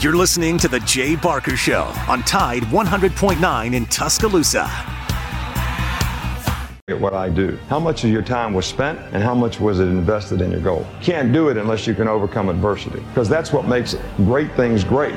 You're listening to The Jay Barker Show on Tide 100.9 in Tuscaloosa. At what I do. How much of your time was spent and how much was it invested in your goal? Can't do it unless you can overcome adversity because that's what makes great things great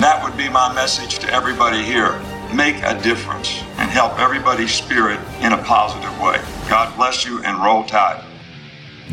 That would be my message to everybody here. Make a difference and help everybody's spirit in a positive way. God bless you and roll tide.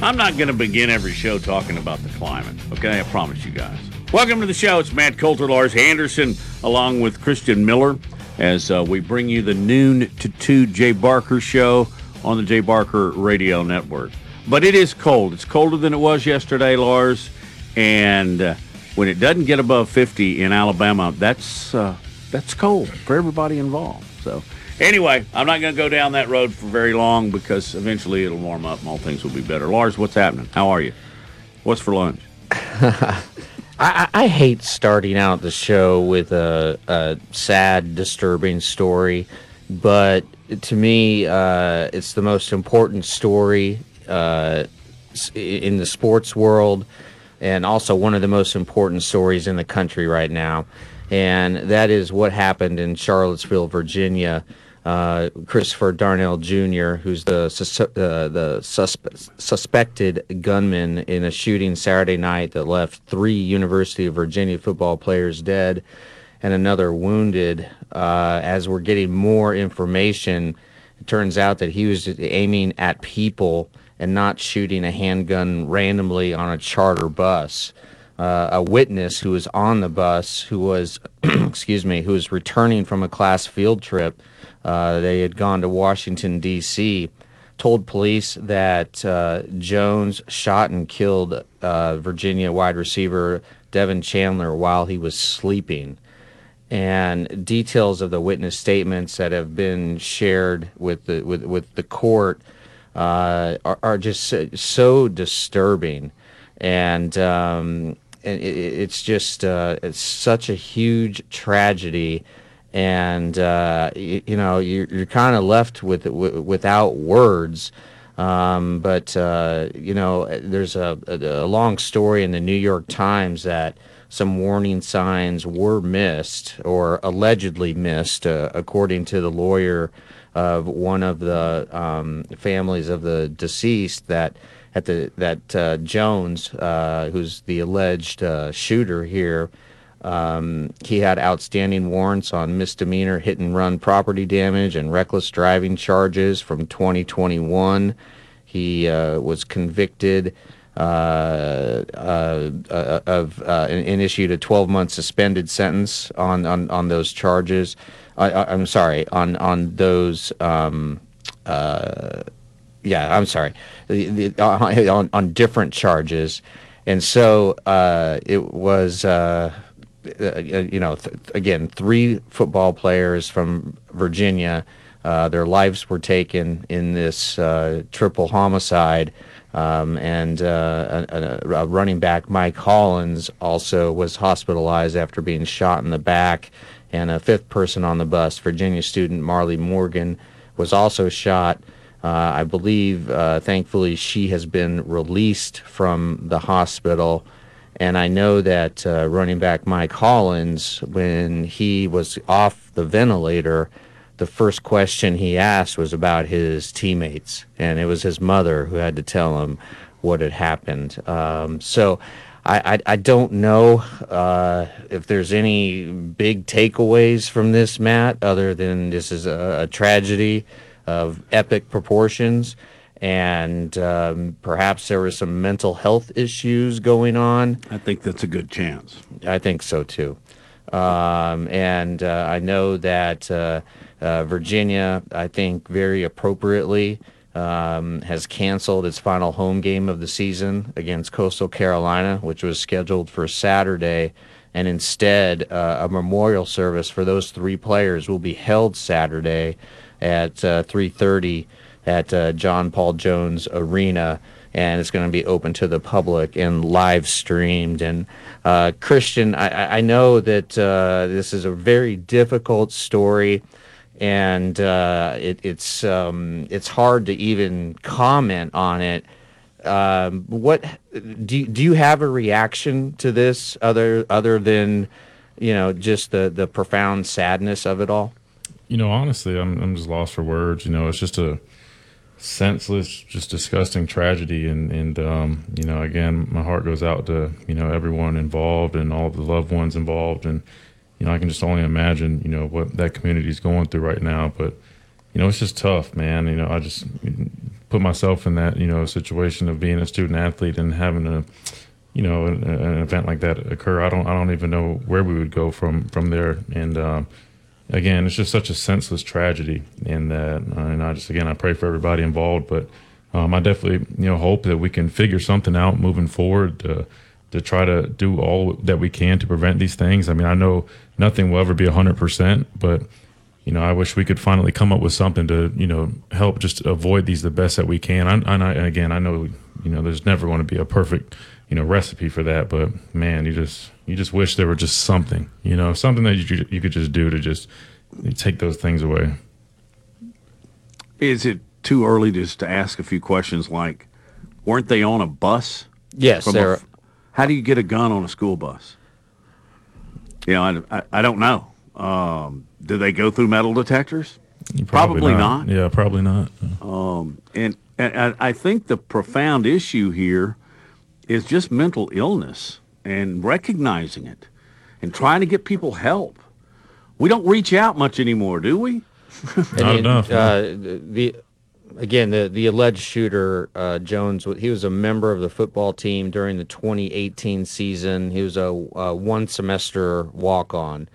I'm not going to begin every show talking about the climate, okay? I promise you guys. Welcome to the show. It's Matt Coulter, Lars Anderson, along with Christian Miller, as uh, we bring you the noon to 2 Jay Barker show on the Jay Barker Radio Network. But it is cold. It's colder than it was yesterday, Lars. And uh, when it doesn't get above 50 in Alabama, that's uh, that's cold for everybody involved. So Anyway, I'm not going to go down that road for very long because eventually it'll warm up and all things will be better. Lars, what's happening? How are you? What's for lunch? I, I, hate starting out the show with a, a sad, disturbing story, but to me, uh, it's the most important story uh, in the sports world and also one of the most important stories in the country right now. And that is what happened in Charlottesville, Virginia uh, Christopher Darnell Jr., who's the uh, the suspe- suspected gunman in a shooting Saturday night that left three University of Virginia football players dead and another wounded. Uh, as we're getting more information, it turns out that he was aiming at people and not shooting a handgun randomly on a charter bus. Uh, a witness who was on the bus, who was, excuse me, who was returning from a class field trip, uh, they had gone to Washington, D.C., told police that uh, Jones shot and killed uh, Virginia wide receiver Devin Chandler while he was sleeping. And details of the witness statements that have been shared with the with, with the court uh, are, are, just so, disturbing, and um, and it, it's just uh, it's such a huge tragedy and uh, you, you, know you're, you're kind of left with w- without words. Um, but uh, you know, there's a, a, a, long story in the New York Times that some warning signs were missed or allegedly missed, uh, according to the lawyer of one of the um, families of the deceased. That at the that uh, Jones, uh, who's the alleged uh, shooter here Um, he had outstanding warrants on misdemeanor hit and run property damage and reckless driving charges from 2021. He uh, was convicted uh, uh, uh of and, and, issued a 12 month suspended sentence on, on, on those charges. I, am sorry, on, on those. Um, uh, yeah, I'm sorry, the, the, on, on different charges. And so uh, it was uh, uh, you know, th- again, three football players from Virginia. Uh, their lives were taken in this uh, triple homicide. Um, and uh, a, a, running back, Mike Hollins, also was hospitalized after being shot in the back. And a fifth person on the bus, Virginia student Marley Morgan, was also shot. Uh, I believe, thankfully, she has been released from the hospital. And I know that uh, running back Mike Hollins, when he was off the ventilator, the first question he asked was about his teammates, and it was his mother who had to tell him what had happened. Um, so I, I, I, don't know uh, if there's any big takeaways from this, Matt, other than this is a, a tragedy of epic proportions and um, perhaps there were some mental health issues going on. I think that's a good chance. I think so too. Um, and uh, I know that uh, uh, Virginia, I think very appropriately, um, has canceled its final home game of the season against Coastal Carolina, which was scheduled for Saturday. And instead, uh, a memorial service for those three players will be held Saturday at 3:30 uh, at uh, John Paul Jones Arena, and it's going to be open to the public and live streamed. And uh, Christian, I, I, know that uh, this is a very difficult story, and uh, it, it's um, it's hard to even comment on it. Um, what do you, do you have a reaction to this other other than you know just the the profound sadness of it all? You know, honestly, I'm I'm just lost for words. You know, it's just a senseless, just disgusting tragedy. And, and um, you know, again, my heart goes out to, you know, everyone involved and all the loved ones involved. And, you know, I can just only imagine, you know, what that community is going through right now. But, you know, it's just tough, man. You know, I just put myself in that, you know, situation of being a student athlete and having a, you know, an, an event like that occur. I don't, I don't even know where we would go from, from there. And, um, again, it's just such a senseless tragedy, and that, uh, and I just again I pray for everybody involved, but um, I definitely you know hope that we can figure something out moving forward to to try to do all that we can to prevent these things. I mean, I know nothing will ever be hundred percent, but you know, I wish we could finally come up with something to you know help just avoid these the best that we can. I, I, and again, I know you know there's never going to be a perfect you know recipe for that, but man, you just you just wish there were just something, you know, something that you you could just do to just take those things away. Is it too early just to ask a few questions like, weren't they on a bus? Yes, a, how do you get a gun on a school bus? You know, I, I, I don't know. Um, do they go through metal detectors? Probably, probably not. not. Yeah, probably not. Um, and, and I think the profound issue here is just mental illness and recognizing it and trying to get people help. We don't reach out much anymore, do we? Not enough. Uh, the again the the alleged shooter uh, Jones. He was a member of the football team during the 2018 season. He was a, a one semester walk on,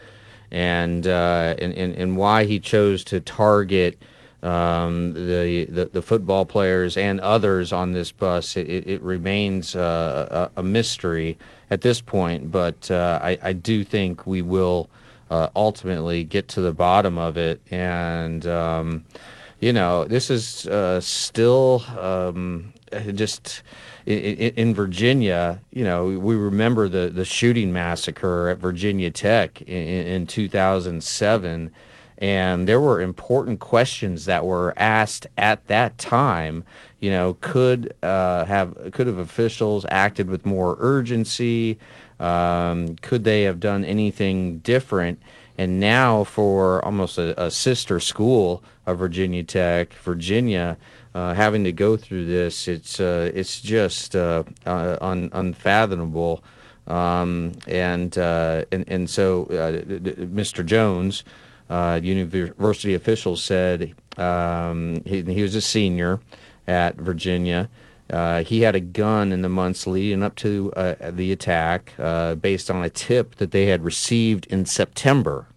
and, uh, and and and why he chose to target. Um, the, the, the football players and others on this bus, it, it remains uh, a, a, mystery at this point. But uh, I, I, do think we will uh, ultimately get to the bottom of it. And, um, you know, this is uh, still um, just in, in, Virginia. You know, we remember the, the shooting massacre at Virginia Tech in, in 2007. And there were important questions that were asked at that time you know, could uh, have could have officials acted with more urgency? Um, could they have done anything different? And now, for almost a, a sister school of Virginia Tech, Virginia, uh, having to go through this, it's uh, it's just uh, uh un- unfathomable. Um, and, uh, and and so uh, Mr. Jones, uh, university officials said um, he, he was a senior at Virginia. Uh, he had a gun in the months leading up to uh, the attack uh, based on a tip that they had received in September.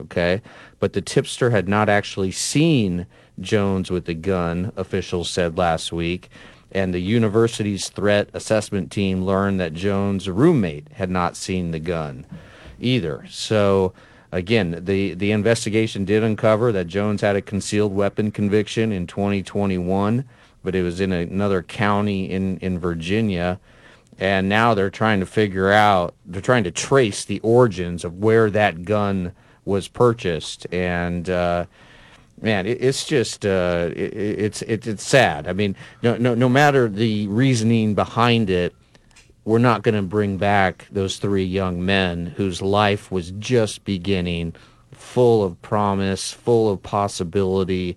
Okay, but the tipster had not actually seen Jones with the gun, officials said last week. And the university's threat assessment team learned that Jones' roommate had not seen the gun either. So, again, the, the investigation did uncover that Jones had a concealed weapon conviction in 2021, but it was in another county in, in Virginia. And now they're trying to figure out, they're trying to trace the origins of where that gun was purchased. And, uh, man, it, it's just uh, it, it's it, it's sad. I mean, no, no no matter the reasoning behind it, we're not going to bring back those three young men whose life was just beginning, full of promise, full of possibility.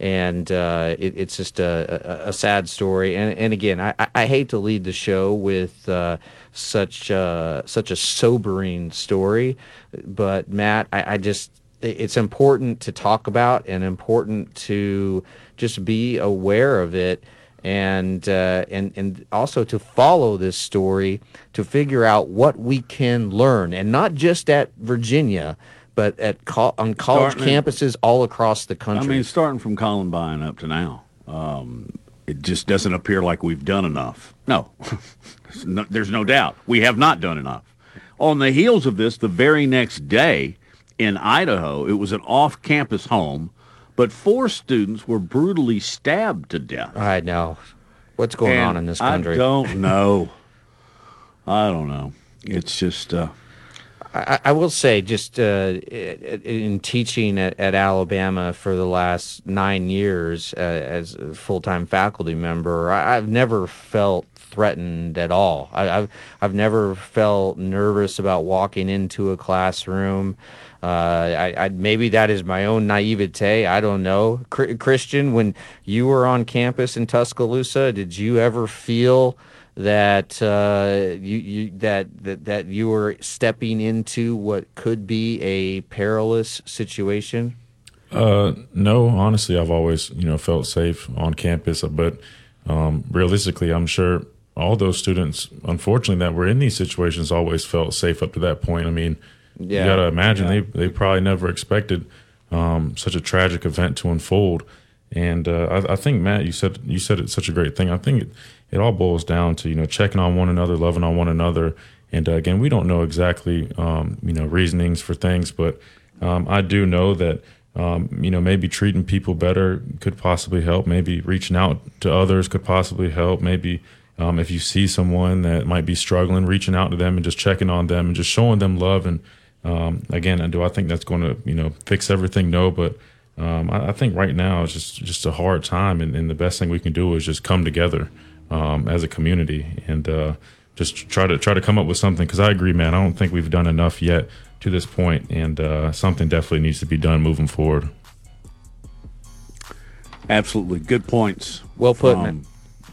And uh, it, it's just a, a, a, sad story. And, and again, I, I hate to lead the show with uh, such uh, such a sobering story, but Matt, I, I just it's important to talk about and important to just be aware of it and uh, and and also to follow this story to figure out what we can learn and not just at Virginia but at co- on college starting campuses all across the country. I mean starting from Columbine up to now um, it just doesn't appear like we've done enough. No. no there's no doubt we have not done enough. On the heels of this the very next day in Idaho. It was an off campus home, but four students were brutally stabbed to death. I know. What's going and on in this country? I don't know. I don't know. It's just. Uh, I, I, will say, just uh, in teaching at, at, Alabama for the last nine years uh, as a full time faculty member, I, have never felt threatened at all. I, have I've never felt nervous about walking into a classroom. Uh, I, I, maybe that is my own naivete. I don't know. Christian, when you were on campus in Tuscaloosa, did you ever feel that uh, you, you that, that that you were stepping into what could be a perilous situation? Uh, no, honestly, I've always you know felt safe on campus, but um, realistically, I'm sure all those students, unfortunately, that were in these situations, always felt safe up to that point. I mean yeah. You got to imagine yeah. they they probably never expected um, such a tragic event to unfold. And uh, I, I, think Matt, you said you said it's such a great thing. I think it, it all boils down to you know checking on one another, loving on one another. And uh, again, we don't know exactly um, you know reasonings for things, but um, I do know that um, you know maybe treating people better could possibly help. Maybe reaching out to others could possibly help. Maybe um, if you see someone that might be struggling, reaching out to them and just checking on them and just showing them love and um, again, do I think that's going to you know fix everything? No, but um, I, I, think right now it's just just a hard time, and, and, the best thing we can do is just come together um, as a community and uh, just try to try to come up with something. Because I agree, man. I don't think we've done enough yet to this point, and uh, something definitely needs to be done moving forward. Absolutely, good points. Well put, from.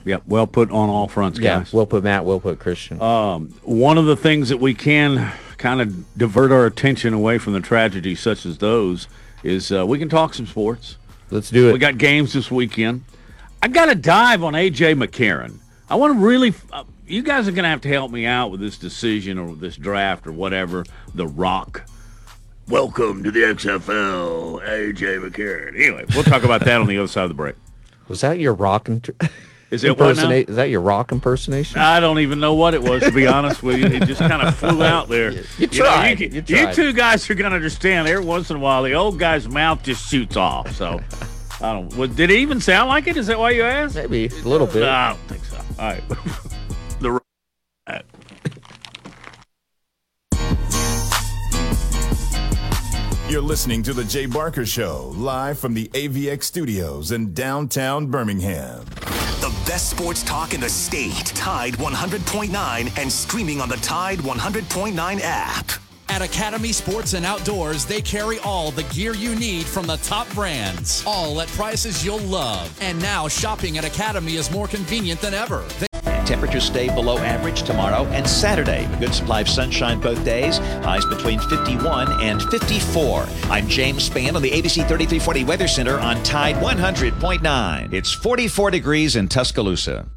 Yep, well put on all fronts, guys. Yeah, well put, Matt. Well put, Christian. Um, one of the things that we can kind of divert our attention away from the tragedies such as those is uh, we can talk some sports. Let's do it. We got games this weekend. I got to dive on AJ McCarron. I want to really. Uh, you guys are going to have to help me out with this decision or this draft or whatever. The Rock. Welcome to the XFL, AJ McCarron. Anyway, we'll talk about that on the other side of the break. Was that your rock? Inter- is it Impersonate? Is that your rock impersonation? I don't even know what it was to be honest with you. It just kind of flew out there. You, you tried. You, you, you, two guys are going to understand. Every once in a while, the old guy's mouth just shoots off. So I don't. Well, did it even sound like it? Is that why you asked? Maybe a little bit. No, I don't think so. All right. the. You're listening to The Jay Barker Show, live from the AVX studios in downtown Birmingham. Best sports talk in the state. Tide 100.9 and streaming on the Tide 100.9 app. At Academy Sports and Outdoors, they carry all the gear you need from the top brands, all at prices you'll love. And now shopping at Academy is more convenient than ever. They- Temperatures stay below average tomorrow and Saturday. Good supply of sunshine both days. Highs between 51 and 54. I'm James Spann on the ABC 3340 Weather Center on Tide 100.9. It's 44 degrees in Tuscaloosa.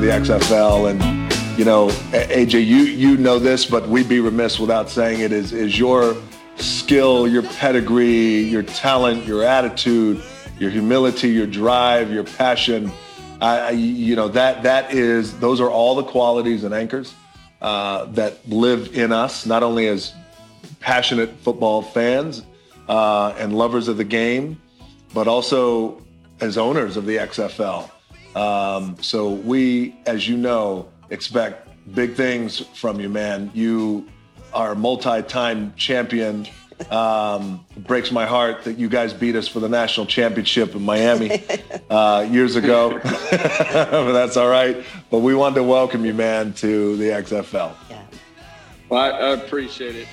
The XFL. And you know, AJ, you you know this, but we'd be remiss without saying it. Is is your skill, your pedigree, your talent, your attitude, your humility, your drive, your passion. I, you know that that is those are all the qualities and anchors uh, that live in us, not only as passionate football fans uh, and lovers of the game, but also as owners of the XFL. Um, so we, as you know, expect big things from you, man. You are a multi-time champion. Um, it breaks my heart that you guys beat us for the national championship in Miami uh, years ago, but that's all right. But we wanted to welcome you, man, to the XFL. Yeah. Well, I, I appreciate it.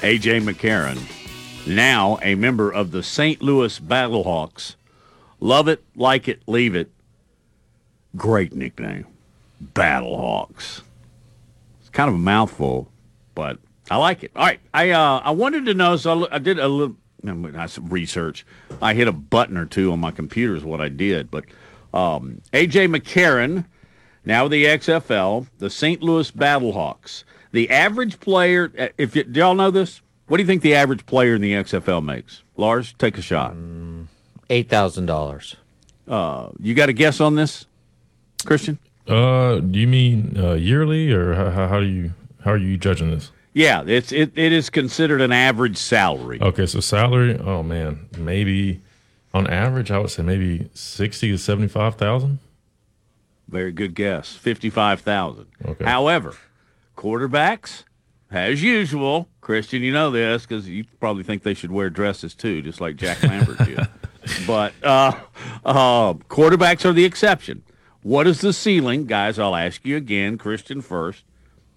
AJ McCarron, now a member of the St. Louis Battlehawks. Love it, like it, leave it. Great nickname, Battlehawks. It's kind of a mouthful, but I like it. All right, I uh, I wanted to know, so I, did a little research. I hit a button or two on my computer is what I did, but um, AJ McCarron, now the XFL, the St. Louis Battlehawks. The average player, uh, if you, do y'all know this? What do you think the average player in the XFL makes? Lars, take a shot. Eight thousand dollars. Uh, you got a guess on this, Christian? Uh, do you mean uh, yearly, or how, how, how do you how are you judging this? Yeah, it's it, it is considered an average salary. Okay, so salary. Oh man, maybe on average, I would say maybe sixty to seventy five thousand. Very good guess, fifty-five thousand. Okay. However, quarterbacks, as usual, Christian, you know this because you probably think they should wear dresses too, just like Jack Lambert did. But uh, uh, quarterbacks are the exception. What is the ceiling, guys? I'll ask you again, Christian first.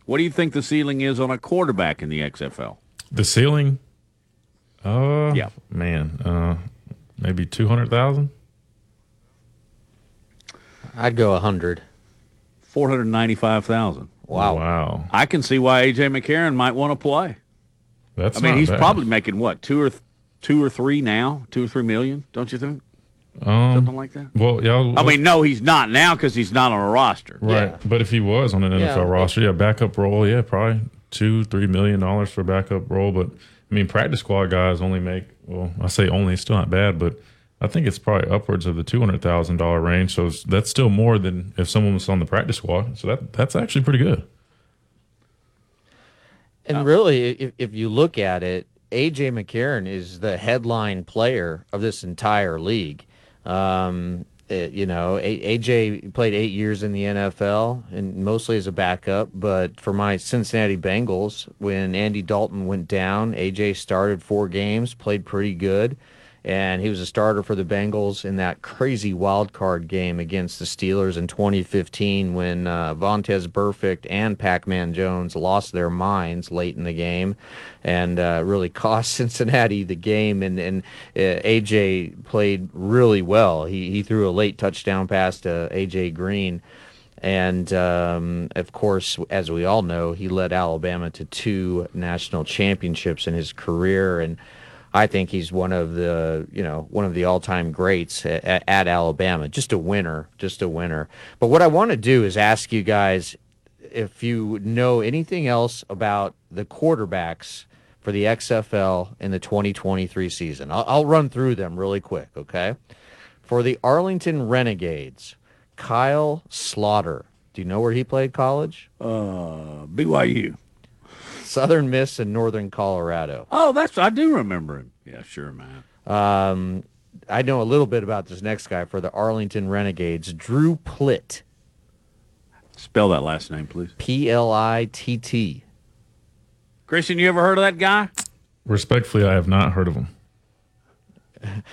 What do you think the ceiling is on a quarterback in the XFL? The ceiling. Uh, Yeah. man, uh, maybe two hundred thousand. I'd go a hundred. Four hundred ninety-five thousand. Wow. Wow. I can see why AJ McCarron might want to play. That's I mean, not he's bad. probably making what two or th- two or three now, two or three million, don't you think? um, Something like that. Well, yeah. I mean, no, he's not now because he's not on a roster. Right. But if he was on an NFL Yeah. roster, yeah, backup role, yeah, probably two, three million dollars for a backup role. But I mean, practice squad guys only make well, I say only, it's still not bad, but I think it's probably upwards of the two hundred thousand dollar range. So that's still more than if someone was on the practice squad. So that that's actually pretty good. And really, if, if you look at it, AJ McCarron is the headline player of this entire league. Um, it- you know, A- AJ played eight years in the NFL and mostly as a backup. But for my Cincinnati Bengals, when Andy Dalton went down, AJ started four games, played pretty good. And he was a starter for the Bengals in that crazy wild card game against the Steelers in 2015 when uh, Vontaze Burfict and Pac-Man Jones lost their minds late in the game and uh, really cost Cincinnati the game. And, and uh, AJ played really well. He, he threw a late touchdown pass to AJ Green. And um, of course, as we all know, he led Alabama to two national championships in his career. And I think he's one of the, you know, one of the all-time greats at, at Alabama. Just a winner, just a winner. But what I want to do is ask you guys if you know anything else about the quarterbacks for the XFL in the 2023 season. I'll, I'll run through them really quick, okay? For the Arlington Renegades, Kyle Sloter. Do you know where he played college? Uh, BYU. Southern Miss and Northern Colorado. Oh, that's I do remember him. Yeah, sure, man. Um, I know a little bit about this next guy for the Arlington Renegades, Drew Plitt. Spell that last name, please. P L I T T. Christian, you ever heard of that guy? Respectfully, I have not heard of him.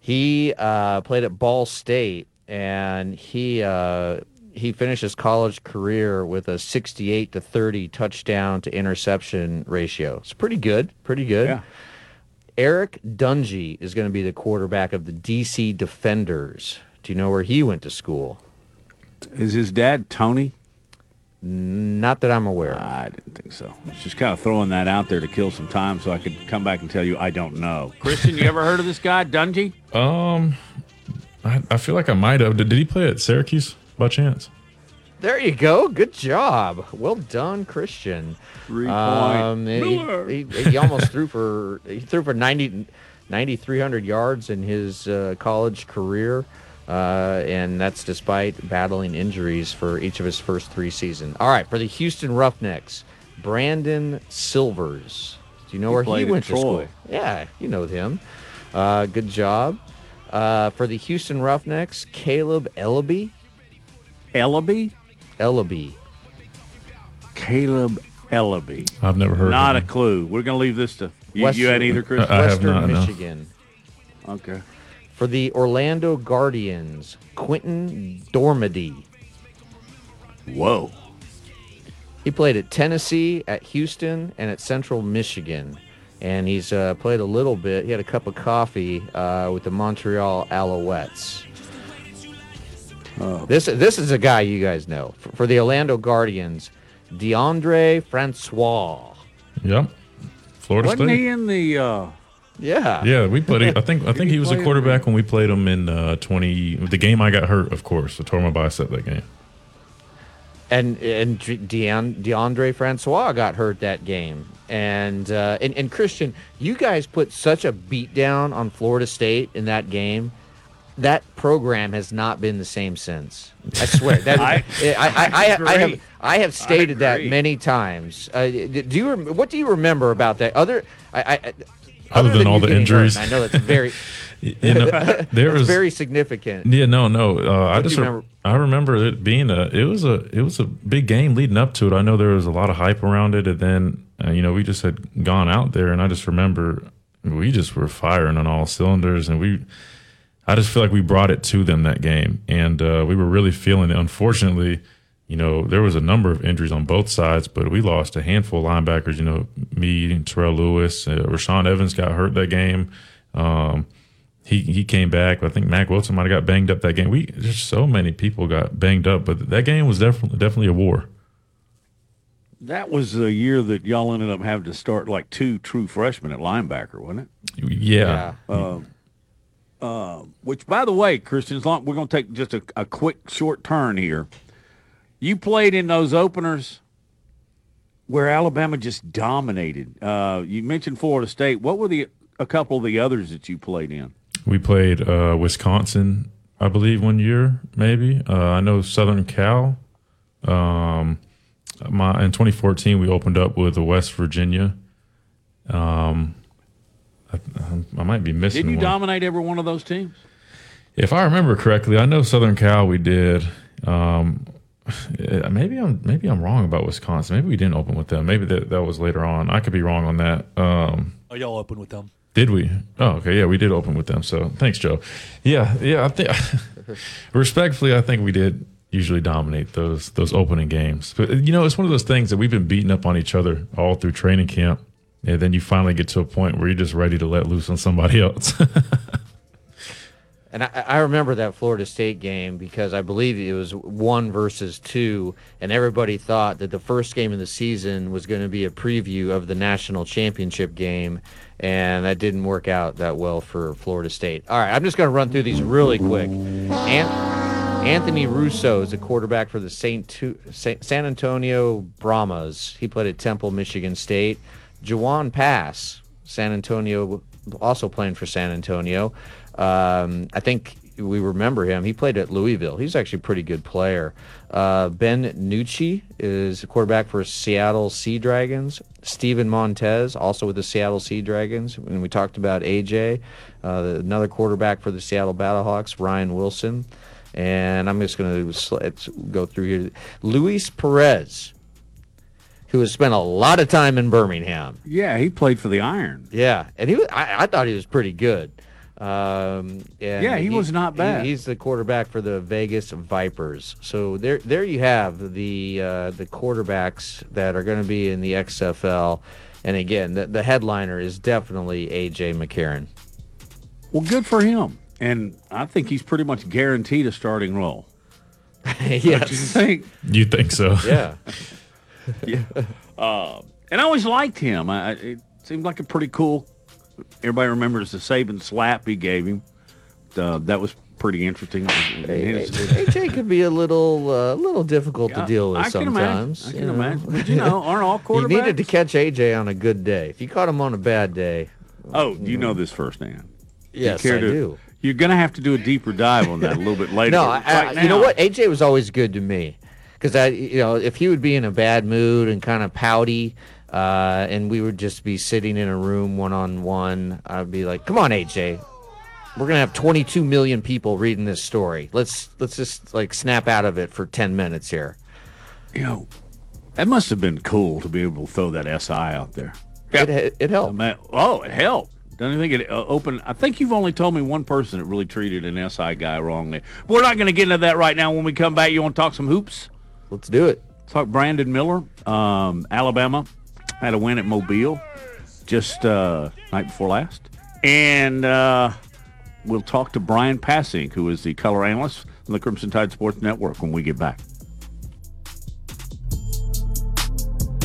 he uh, played at Ball State, and he uh, he finished his college career with a 68 to 30 touchdown to interception ratio. It's pretty good, pretty good. Yeah. Eric Dungey is going to be the quarterback of the DC Defenders. Do you know where he went to school? Is his dad Tony? Not that I'm aware of. I didn't think so. Just kind of throwing that out there to kill some time so I could come back and tell you I don't know. Christian, you ever heard of this guy, Dungey? Um, I, I feel like I might have. Did, did he play at Syracuse by chance? There you go. Good job. Well done, Christian. Three point. Um, Miller. he, he, he almost threw for he threw for 90, 9,300 yards in his uh, college career, uh, and that's despite battling injuries for each of his first three seasons. All right, for the Houston Roughnecks, Brandon Silvers. Do you know He where he went to Troy. school? Yeah, you know him. Uh, good job. Uh, for the Houston Roughnecks, Kaleb Eleby. Eleby? Eleby. Kaleb Eleby. I've never heard. Not of a clue. We're going to leave this to you. West- you had either, Chris? I have Western not, no. Michigan. Okay. For the Orlando Guardians, Quinten Dormady. Whoa. He played at Tennessee, at Houston, and at Central Michigan. And he's uh, played a little bit. He had a cup of coffee uh, with the Montreal Alouettes. This this is a guy you guys know. For, for the Orlando Guardians, Deondre Francois. Yep. Florida Wasn't State. he in the. Uh, Yeah. Yeah, we played. I think I think he he was a quarterback when we played him in uh, twenty. The game I got hurt, of course. I tore my bicep that game. and and Deon, Deondre Francois got hurt that game. And, uh, and and Christian, you guys put such a beat down on Florida State in that game. That program has not been the same since. I swear. That, I- I, I, I, I, I have. I have stated that many times. Uh, do you rem- what do you remember about that? Other I, I, I- Other than you all the getting hurt, injuries. I know that's very You know, there was very significant. Yeah, no, no. Uh, I just remember? I remember it being a it was a it was a big game leading up to it. I know there was a lot of hype around it, and then uh, you know we just had gone out there, and I just remember we just were firing on all cylinders, and we. I just feel like we brought it to them that game, and uh, we were really feeling it. Unfortunately, you know there was a number of injuries on both sides, but we lost a handful of linebackers. You know, me and Terrell Lewis, uh, Rashaan Evans got hurt that game. Um, he he came back. I think Mack Wilson might have got banged up that game. We just so many people got banged up, but that game was definitely definitely a war. that was the year that y'all ended up having to start like two true freshmen at linebacker, wasn't it? Yeah, Uh, uh, which, by the way, Christian, long, we're going to take just a, a quick short turn here. You played in those openers where Alabama just dominated. Uh, you mentioned Florida State. What were the a couple of the others that you played in? we played uh, Wisconsin, I believe, one year maybe. Uh, I know Southern Cal. Um, my in 2014 we opened up with West Virginia. Um, I, I might be missing Didn't you one. dominate every one of those teams? If I remember correctly, I know Southern Cal we did. Um, maybe I'm maybe I'm wrong about Wisconsin. Maybe we didn't open with them. Maybe that that was later on. I could be wrong on that. Um, Oh, y'all open with them. did we? Oh, okay. Yeah, we did open with them. So thanks, Joe. Yeah, yeah. I think respectfully, I think we did usually dominate those those opening games. But you know, it's one of those things that we've been beating up on each other all through training camp, and then you finally get to a point where you're just ready to let loose on somebody else. And I, I remember that Florida State game because I believe it was one versus two, and everybody thought that the first game of the season was going to be a preview of the national championship game, and that didn't work out that well for Florida State. All right, I'm just going to run through these really quick. An- Anthony Russo is a quarterback for the Saint San Antonio Brahmas. He played at Temple, Michigan State. Jawon Pass, San Antonio, also playing for San Antonio. Um, I think we remember him. He played at Louisville. He's actually a pretty good player. Uh, ben Nucci is a quarterback for Seattle Sea Dragons. Steven Montez, also with the Seattle Sea Dragons. And we talked about AJ, uh, another quarterback for the Seattle Battlehawks, Ryan Willis. And I'm just going to go through here. Luis Perez, who has spent a lot of time in Birmingham. Yeah, he played for the Iron. Yeah, and he was, I, I thought he was pretty good. Um, and Yeah, he was not bad. he's the quarterback for the Vegas Vipers. So there, there you have the uh, the quarterbacks that are going to be in the XFL. And again, the, the headliner is definitely AJ McCarron. Well, good for him. And I think he's pretty much guaranteed a starting role. yes. Don't you think? You think so? Yeah. yeah. Uh, and I always liked him. I, it seemed like a pretty cool. Everybody remembers the Saban slap he gave him. Uh, that was pretty interesting. AJ could be a little, uh, little difficult to deal with I can sometimes. I you can know. imagine. But, you know, aren't all quarterbacks? You needed to catch AJ on a good day. If you caught him on a bad day, oh, you know this firsthand. Yes, I to- do. You're going to have to do a deeper dive on that a little bit later. No, I, right I- you know what? AJ was always good to me because I, you know, if he would be in a bad mood and kind of pouty, uh, and we would just be sitting in a room one on one, I'd be like, "Come on, AJ, we're gonna have 22 million people reading this story. Let's let's just like snap out of it for 10 minutes here." You know, that must have been cool to be able to throw that SI out there. It it helped. oh, it helped. Don't you think it uh, opened? I think you've only told me one person that really treated an SI guy wrongly. We're not going to get into that right now. When we come back, you want to talk some hoops? Let's do it. Talk Brandon Miller, um, Alabama had a win at Mobile just uh, night before last, and uh, we'll talk to Bryan Passink, who is the color analyst on the Crimson Tide Sports Network when we get back.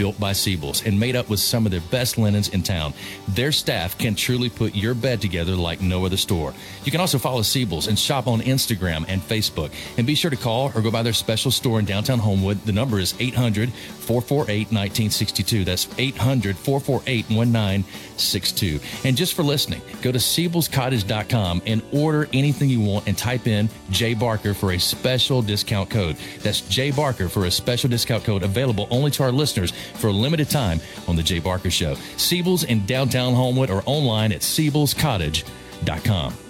built by Siebel's and made up with some of their best linens in town. Their staff can truly put your bed together like no other store. You can also follow Siebel's and shop on Instagram and Facebook. And be sure to call or go by their special store in downtown Homewood. The number is 800 448 1962. That's 800 448 1962. And just for listening, go to Siebel'sCottage.com and order anything you want and type in J Barker for a special discount code. That's J Barker for a special discount code available only to our listeners for a limited time on The Jay Barker Show. Siebel's in downtown Homewood or online at Siebel'sCottage.com.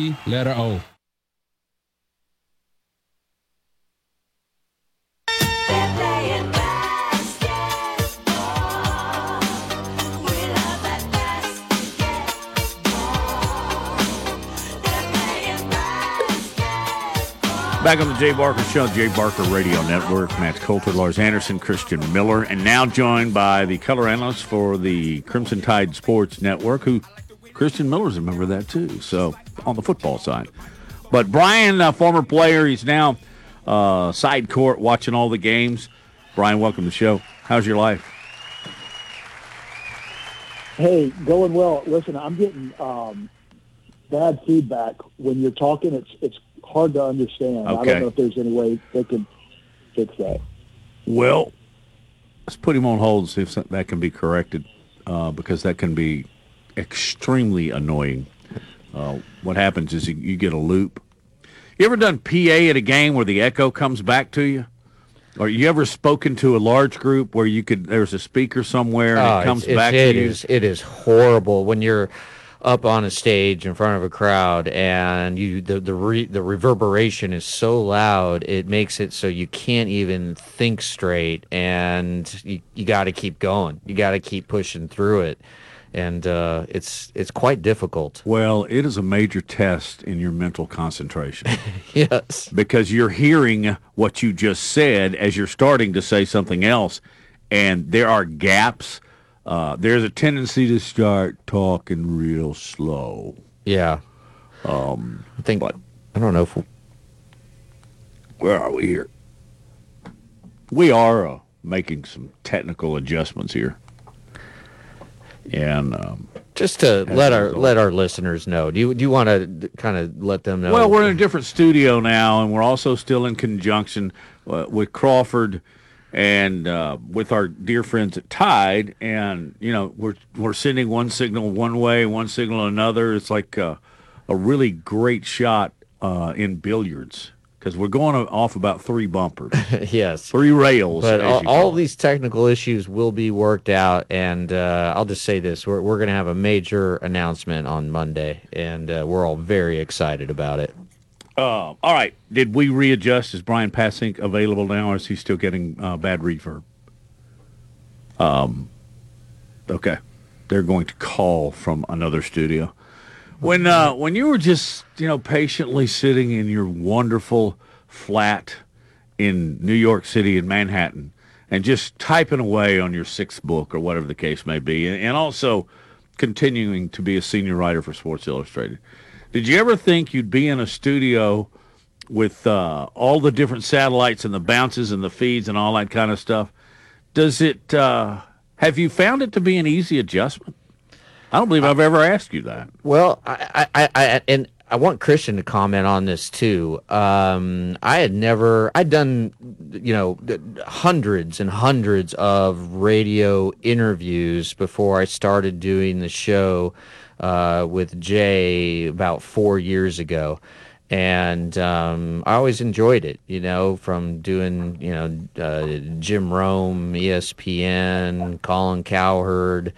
Letter O. Back on the Jay Barker Show, Jay Barker Radio Network. Matt Coulter, Lars Anderson, Christian Miller, and now joined by the color analyst for the Crimson Tide Sports Network, who Christian Miller's a member of that too. So on the football side, but Brian, a former player, he's now uh, side court watching all the games. Brian, welcome to the show. How's your life? Hey, going well. Listen, I'm getting um, bad feedback when you're talking. It's it's hard to understand. I don't know if there's any way they can fix that. Well, let's put him on hold and see if that can be corrected, uh, because that can be extremely annoying. Uh, what happens is you, get a loop. You ever done PA at a game where the echo comes back to you? Or you ever spoken to a large group where you could there's a speaker somewhere and Oh, it comes it's- back it's- to it you? is- it is horrible when you're up on a stage in front of a crowd and you the the re, the reverberation is so loud it makes it so you can't even think straight and you, you got to keep going you got to keep pushing through it and uh, it's it's quite difficult Well, it is a major test in your mental concentration. yes. Because you're hearing what you just said as you're starting to say something else, and there are gaps. Uh, there's a tendency to start talking real slow. yeah Um, I think I don't know if where are we here? We are uh, making some technical adjustments here, and um, just to let our let our listeners know do you do you want to kind of let them know Well, we're in a different studio now, and we're also still in conjunction uh, with Crawford and uh, with our dear friends at Tide. And you know, we're we're sending one signal one way, one signal another. It's like uh, a really great shot uh, in billiards because we're going off about three bumpers, yes three rails. But all, all these technical issues will be worked out, and uh, I'll just say this: we're we're going to have a major announcement on Monday, and uh, we're all very excited about it. Uh, all right. Did we readjust? Is Brian Passink available now, or is he still getting uh, bad reverb? Um. Okay. They're going to call from another studio. When uh, when you were just you know patiently sitting in your wonderful flat in New York City in Manhattan and just typing away on your sixth book or whatever the case may be, and, and also continuing to be a senior writer for Sports Illustrated. Did you ever think you'd be in a studio with uh, all the different satellites and the bounces and the feeds and all that kind of stuff? Does it? Uh, have you found it to be an easy adjustment? I don't believe I've ever asked you that. Well, I, I, I and I want Christian to comment on this too. Um, I had never, I'd done, you know, hundreds and hundreds of radio interviews before I started doing the show uh, with Jay about four years ago. And um, I always enjoyed it, you know, from doing, you know, uh, Jim Rome, ESPN, Colin Cowherd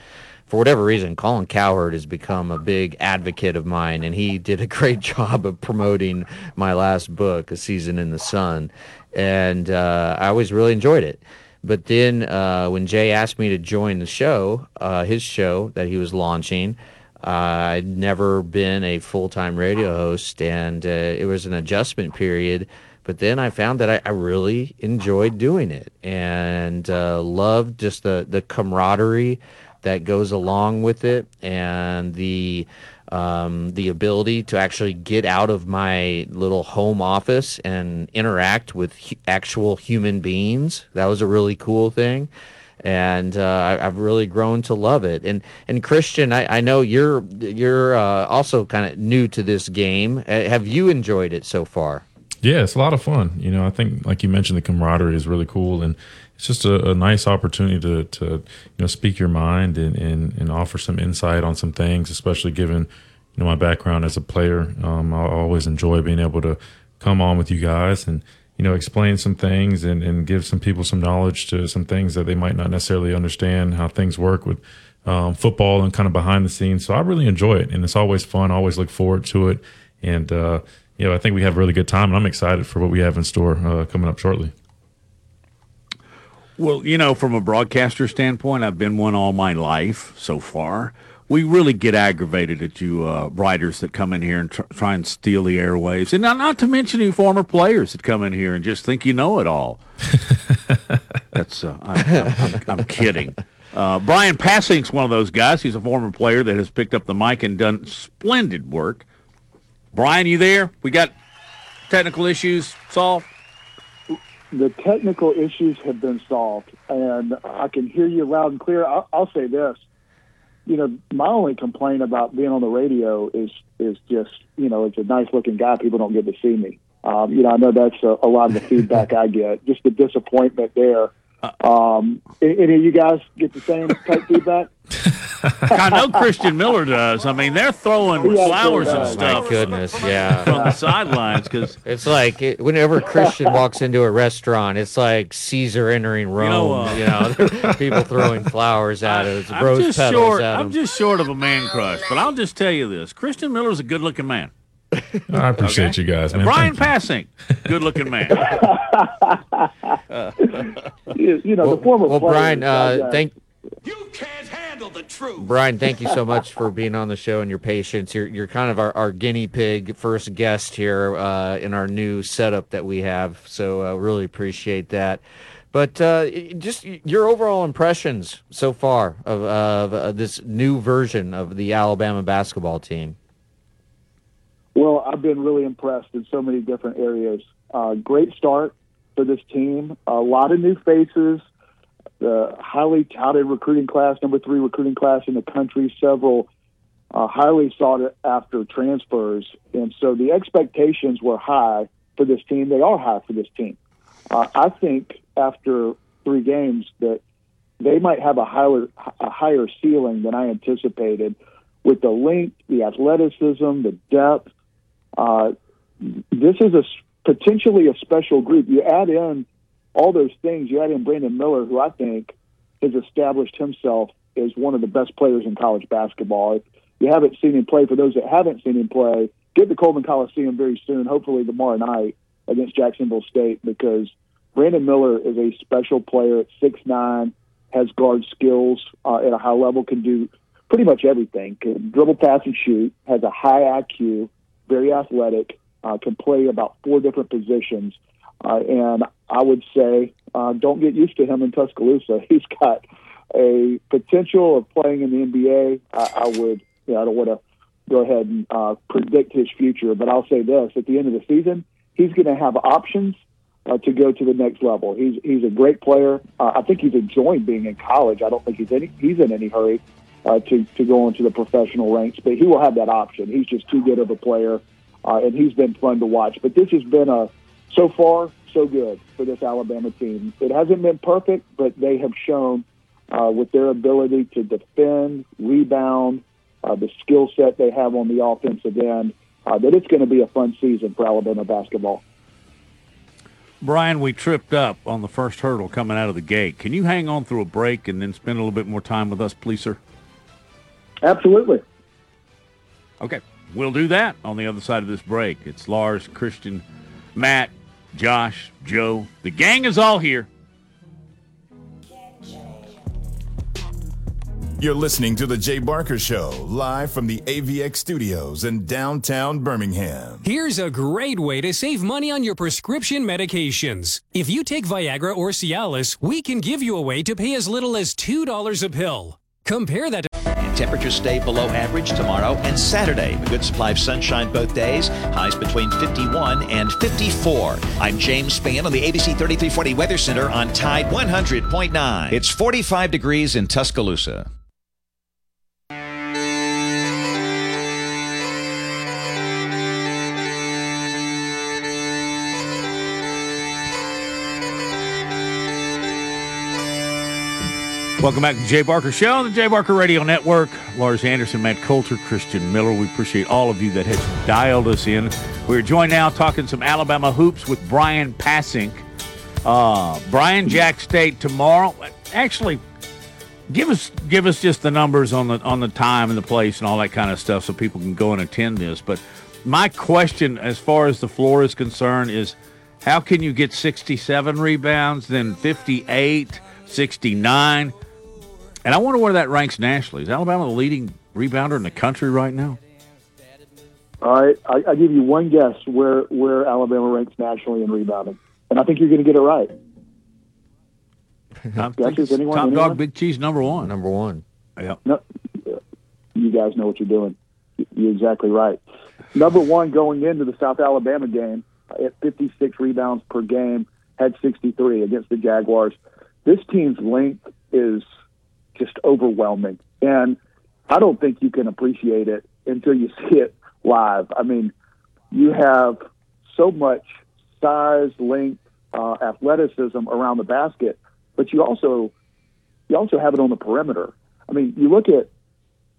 for whatever reason, Colin Cowherd has become a big advocate of mine, and he did a great job of promoting my last book, A Season in the Sun, and uh, I always really enjoyed it. But then uh, when Jay asked me to join the show, uh, his show that he was launching, Uh, I'd never been a full time radio host, and uh, it was an adjustment period. But then I found that I, I really enjoyed doing it and uh, loved just the, the camaraderie that goes along with it and the um, the ability to actually get out of my little home office and interact with hu- actual human beings. That was a really cool thing. And uh, I, I've really grown to love it. And and Christian, I, I know you're you're uh, also kind of new to this game. Uh, have you enjoyed it so far? Yeah, it's a lot of fun. You know, I think like you mentioned, the camaraderie is really cool, and it's just a, a nice opportunity to, to you know speak your mind and, and, and offer some insight on some things, especially given you know my background as a player. Um, I always enjoy being able to come on with you guys and you know explain some things and, and give some people some knowledge to some things that they might not necessarily understand how things work with um, football and kind of behind the scenes. So I really enjoy it, and it's always fun. I always look forward to it, and uh, I think we have a really good time, and I'm excited for what we have in store uh, coming up shortly. Well, you know, from a broadcaster standpoint, I've been one all my life so far. We really get aggravated at you uh, writers that come in here and tr- try and steal the airwaves, and not, not to mention you former players that come in here and just think you know it all. That's uh, I, I'm, I'm kidding. Uh, Brian Passink's one of those guys. He's a former player that has picked up the mic and done splendid work. Brian, you there? We got technical issues solved. The technical issues have been solved, and I can hear you loud and clear. I'll, I'll say this: you know, my only complaint about being on the radio is is just you know, it's a nice looking guy. People don't get to see me. Um, you know, I know that's a, a lot of the feedback I get. Just the disappointment there. Um, any of you guys get the same type feedback? I know Christian Miller does. I mean, they're throwing Yeah, flowers and stuff. My goodness, yeah. From the sidelines because It's like it, whenever Christian walks into a restaurant, it's like Caesar entering Rome. You know, uh, people throwing flowers at us, I'm rose just petals short. at I'm him. just short of a man crush, but I'll just tell you this: Christian Miller's a good-looking man. I appreciate you guys, man. Brian Passink, good-looking man. you, you know, well, the former well, players, Brian, uh, thank. Brian, thank you so much for being on the show and your patience. You're you're kind of our, our guinea pig first guest here uh, in our new setup that we have. So uh, really appreciate that. But uh, just your overall impressions so far of, of uh, this new version of the Alabama basketball team. Well, I've been really impressed in so many different areas. Uh, great start for this team. A lot of new faces. The highly touted recruiting class, number three recruiting class in the country. Several uh, highly sought after transfers, and so the expectations were high for this team. They are high for this team. Uh, I think after three games that they might have a higher a higher ceiling than I anticipated with the length, the athleticism, the depth. Uh, this is a potentially a special group. You add in all those things. You add in Brandon Miller, who I think has established himself as one of the best players in college basketball. If you haven't seen him play, for those that haven't seen him play, get to Coleman Coliseum very soon, hopefully tomorrow night against Jacksonville State, because Brandon Miller is a special player at six nine, has guard skills uh, at a high level, can do pretty much everything. Dribble, pass, and shoot. Has a high IQ, very athletic. Uh, can play about four different positions, uh, and I would say uh, don't get used to him in Tuscaloosa. He's got a potential of playing in the NBA. I, I would, you know, I don't want to go ahead and uh, predict his future, but I'll say this: at the end of the season, he's going to have options uh, to go to the next level. He's he's a great player. Uh, I think he's enjoying being in college. I don't think he's any he's in any hurry uh, to to go into the professional ranks, but he will have that option. He's just too good of a player, uh, and he's been fun to watch. But this has been a so far so good for this Alabama team. It hasn't been perfect, but they have shown uh, with their ability to defend, rebound, uh, the skill set they have on the offensive end, uh, that it's going to be a fun season for Alabama basketball. Brian, we tripped up on the first hurdle coming out of the gate. Can you hang on through a break and then spend a little bit more time with us, please, sir? Absolutely. Okay, we'll do that on the other side of this break. It's Lars, Christian, Matt, Josh, Joe. The gang is all here. You're listening to The Jay Barker Show, live from the AVX studios in downtown Birmingham. Here's a great way to save money on your prescription medications. If you take Viagra or Cialis, we can give you a way to pay as little as $2 a pill. Compare that to. Temperatures stay below average tomorrow and Saturday. A good supply of sunshine both days. Highs between 51 and 54. I'm James Spann on the ABC 3340 Weather Center on Tide 100.9. It's 45 degrees in Tuscaloosa. Welcome back to the Jay Barker Show on the Jay Barker Radio Network. Lars Anderson, Matt Coulter, Christian Miller. We appreciate all of you that has dialed us in. We're joined now talking some Alabama hoops with Brian Passink. Uh, Brian Jack State tomorrow. Actually, give us give us just the numbers on the on the time and the place and all that kind of stuff so people can go and attend this. But my question, as far as the floor is concerned, is how can you get 67 rebounds, then 58, 69? And I wonder where that ranks nationally. Is Alabama the leading rebounder in the country right now? All right, I, I give you one guess where where Alabama ranks nationally in rebounding, and I think you're going to get it right. I think it's anyone- top anyone? dog, Big Cheese, number one. Number one. Yeah. No, you guys know what you're doing. You're exactly right. Number one going into the South Alabama game at 56 rebounds per game, had 63 against the Jaguars. This team's length is just overwhelming, and I don't think you can appreciate it until you see it live. I mean, you have so much size, length, uh, athleticism around the basket, but you also you also have it on the perimeter. I mean, you look at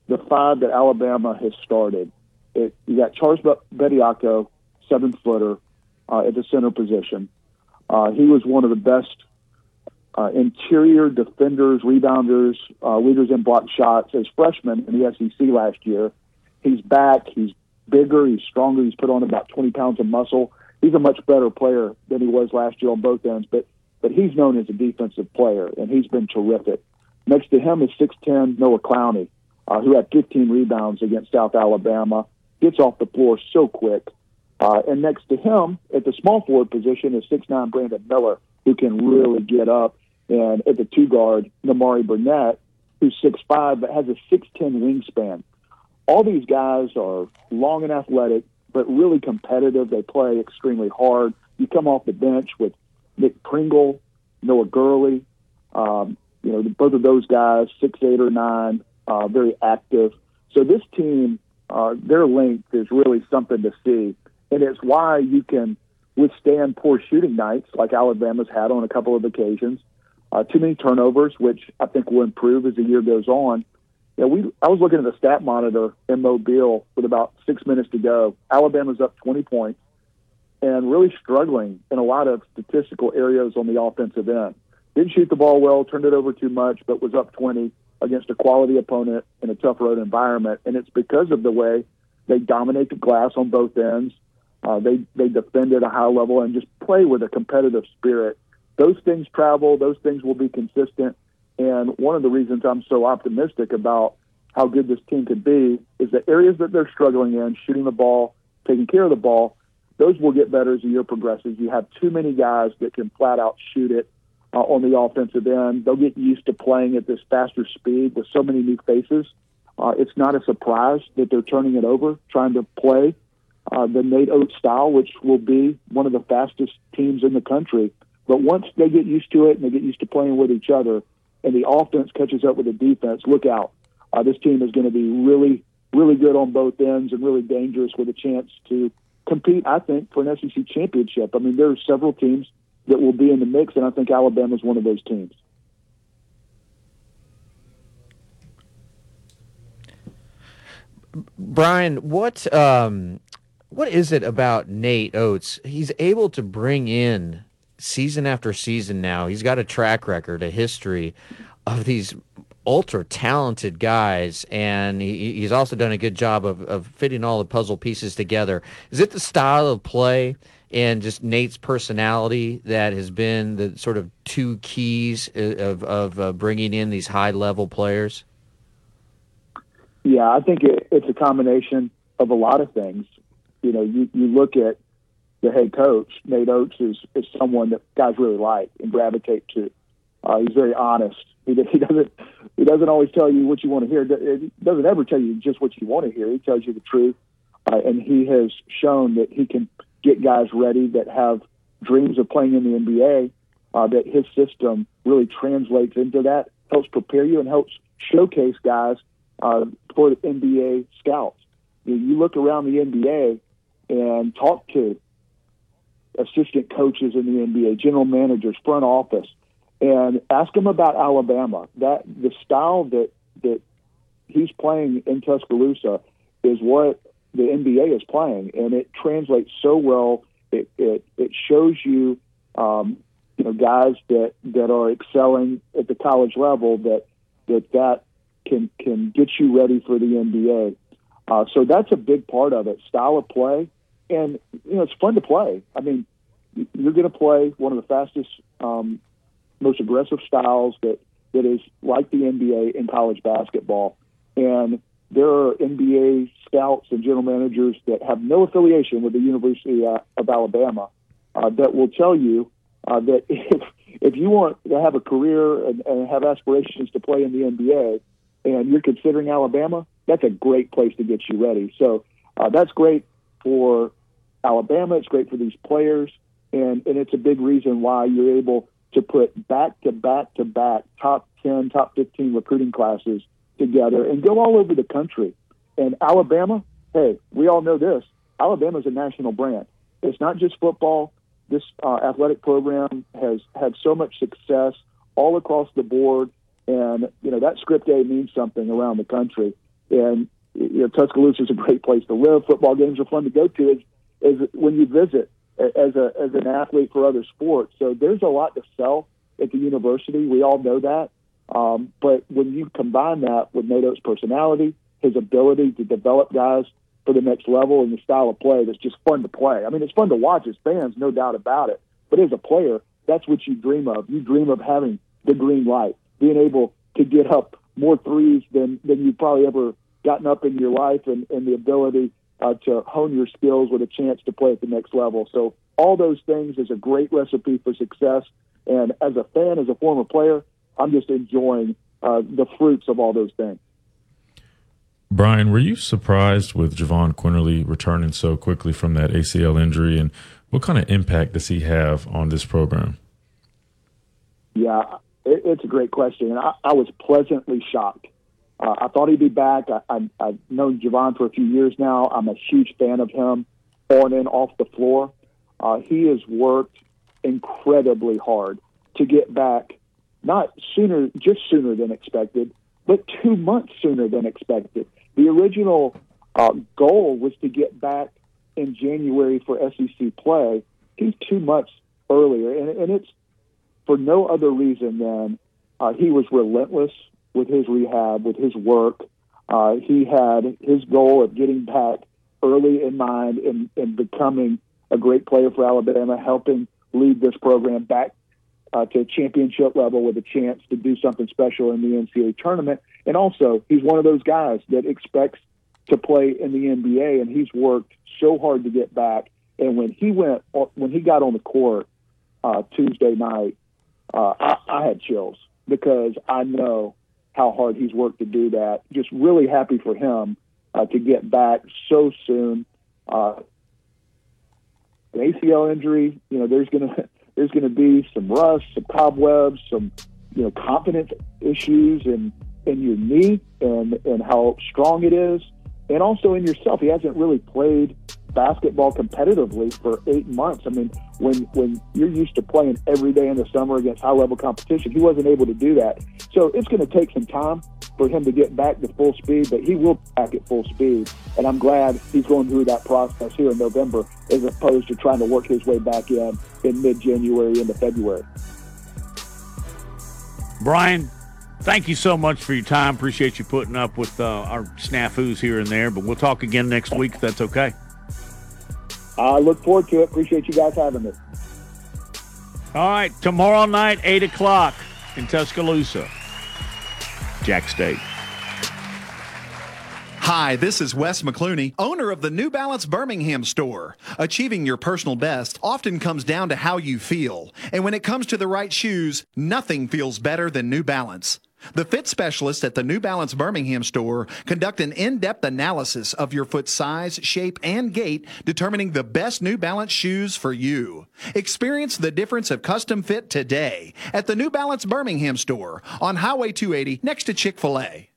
the five that Alabama has started. It, you got Charles Be- Bediako, seven footer, uh, at the center position. Uh, he was one of the best uh, interior defenders, rebounders, uh, leaders in block shots as freshman in the SEC last year. He's back. He's bigger. He's stronger. He's put on about 20 pounds of muscle. He's a much better player than he was last year on both ends, but but he's known as a defensive player, and he's been terrific. Next to him is 6'10 Noah Clowney, uh, who had 15 rebounds against South Alabama. Gets off the floor so quick. Uh, and next to him, at the small forward position, is 6'9 Brandon Miller, who can really get up. And at the two guard, Namari Burnett, who's 6'5 but has a 6'10 wingspan. All these guys are long and athletic, but really competitive. They play extremely hard. You come off the bench with Nick Pringle, Noah Gurley, um, you know, both of those guys, six, eight, or nine, uh, very active. So this team, uh, their length is really something to see, and it's why you can withstand poor shooting nights like Alabama's had on a couple of occasions. Uh, too many turnovers, which I think will improve as the year goes on. Yeah, we. I was looking at the stat monitor in Mobile with about six minutes to go. Alabama's up 20 points and really struggling in a lot of statistical areas on the offensive end. Didn't shoot the ball well, turned it over too much, but was up 20 against a quality opponent in a tough road environment. And it's because of the way they dominate the glass on both ends. Uh, they they defend at a high level and just play with a competitive spirit. Those things travel. Those things will be consistent. And one of the reasons I'm so optimistic about how good this team could be is the areas that they're struggling in, shooting the ball, taking care of the ball, those will get better as the year progresses. You have too many guys that can flat out shoot it uh, on the offensive end. They'll get used to playing at this faster speed with so many new faces. Uh, it's not a surprise that they're turning it over, trying to play uh, the Nate Oats style, which will be one of the fastest teams in the country. But once they get used to it and they get used to playing with each other, and the offense catches up with the defense, look out. Uh, this team is going to be really, really good on both ends and really dangerous with a chance to compete, I think, for an SEC championship. I mean, there are several teams that will be in the mix, and I think Alabama is one of those teams. Brian, what um, what is it about Nate Oats? He's able to bring in season after season now. He's got a track record, a history of these ultra talented guys, and he, he's also done a good job of, of fitting all the puzzle pieces together. Is it the style of play and just Nate's personality that has been the sort of two keys of, of uh, bringing in these high level players? Yeah, I think it, it's a combination of a lot of things. You know, you, you look at the head coach, Nate Oats, is, is someone that guys really like and gravitate to. Uh, he's very honest. He, he doesn't he doesn't always tell you what you want to hear. He doesn't ever tell you just what you want to hear. He tells you the truth, uh, and he has shown that he can get guys ready that have dreams of playing in the NBA. Uh, that his system really translates into that, helps prepare you, and helps showcase guys uh, for the NBA scouts. You, know, you look around the NBA and talk to assistant coaches in the NBA, general managers, front office, and ask them about Alabama. That the style that that he's playing in Tuscaloosa is what the NBA is playing, and it translates so well. It it, it shows you, um, you know, guys that that are excelling at the college level that that that can can get you ready for the NBA. Uh, so that's a big part of it. Style of play, and you know, it's fun to play. I mean, you're going to play one of the fastest, um, most aggressive styles that that is like the NBA in college basketball, and there are NBA scouts and general managers that have no affiliation with the University uh, of Alabama uh, that will tell you uh, that if if you want to have a career and, and have aspirations to play in the NBA, and you're considering Alabama, that's a great place to get you ready. So uh, that's great for Alabama. It's great for these players, and and it's a big reason why you're able to put back to back to back top ten, top fifteen recruiting classes together and go all over the country. And Alabama, hey, we all know this. Alabama's a national brand. It's not just football. This uh, athletic program has had so much success all across the board and, you know, that script A means something around the country. And, you know, Tuscaloosa is a great place to live. Football games are fun to go to Is as when you visit as a as an athlete for other sports. So there's a lot to sell at the university. We all know that. Um, but when you combine that with Nate Oats' personality, his ability to develop guys for the next level and the style of play that's just fun to play. I mean, it's fun to watch as fans, no doubt about it. But as a player, that's what you dream of. You dream of having the green light being able to get up more threes than than you've probably ever gotten up in your life, and, and the ability uh, to hone your skills with a chance to play at the next level. So all those things is a great recipe for success. And as a fan, as a former player, I'm just enjoying uh, the fruits of all those things. Brian, were you surprised with Jahvon Quinerly returning so quickly from that ACL injury, and what kind of impact does he have on this program? Yeah, it, it's a great question, and I, I was pleasantly shocked. Uh, I thought he'd be back. I, I, I've known Jahvon for a few years now. I'm a huge fan of him on and off the floor. Uh, he has worked incredibly hard to get back, not sooner, just sooner than expected, but two months sooner than expected. The original uh, goal was to get back in January for SEC play. He's two months earlier, and, and it's for no other reason than uh, he was relentless with his rehab, with his work. Uh, he had his goal of getting back early in mind and, and becoming a great player for Alabama, helping lead this program back uh, to championship level with a chance to do something special in the NCAA tournament. And also, he's one of those guys that expects to play in the NBA, and he's worked so hard to get back. And when he went, when he got on the court uh, Tuesday night, uh, I, I had chills because I know how hard he's worked to do that. Just really happy for him uh, to get back so soon. Uh, an ACL injury, you know, there's gonna there's gonna be some rust, some cobwebs, some you know confidence issues, and in your knee and and how strong it is, and also in yourself. He hasn't really played basketball competitively for eight months. I mean, when when you're used to playing every day in the summer against high level competition, he wasn't able to do that. So it's going to take some time for him to get back to full speed, but he will back at full speed. And I'm glad he's going through that process here in November as opposed to trying to work his way back in in mid January into February. Brian, thank you so much for your time. Appreciate you putting up with uh, our snafus here and there, but we'll talk again next week if that's okay. I look forward to it. Appreciate you guys having me. All right, tomorrow night, 8 o'clock in Tuscaloosa, Jack State. Hi, this is Wes McClooney, owner of the New Balance Birmingham store. Achieving your personal best often comes down to how you feel. And when it comes to the right shoes, nothing feels better than New Balance. The fit specialists at the New Balance Birmingham store conduct an in depth analysis of your foot size, shape, and gait, determining the best New Balance shoes for you. Experience the difference of custom fit today at the New Balance Birmingham store on Highway 280 next to Chick fil A.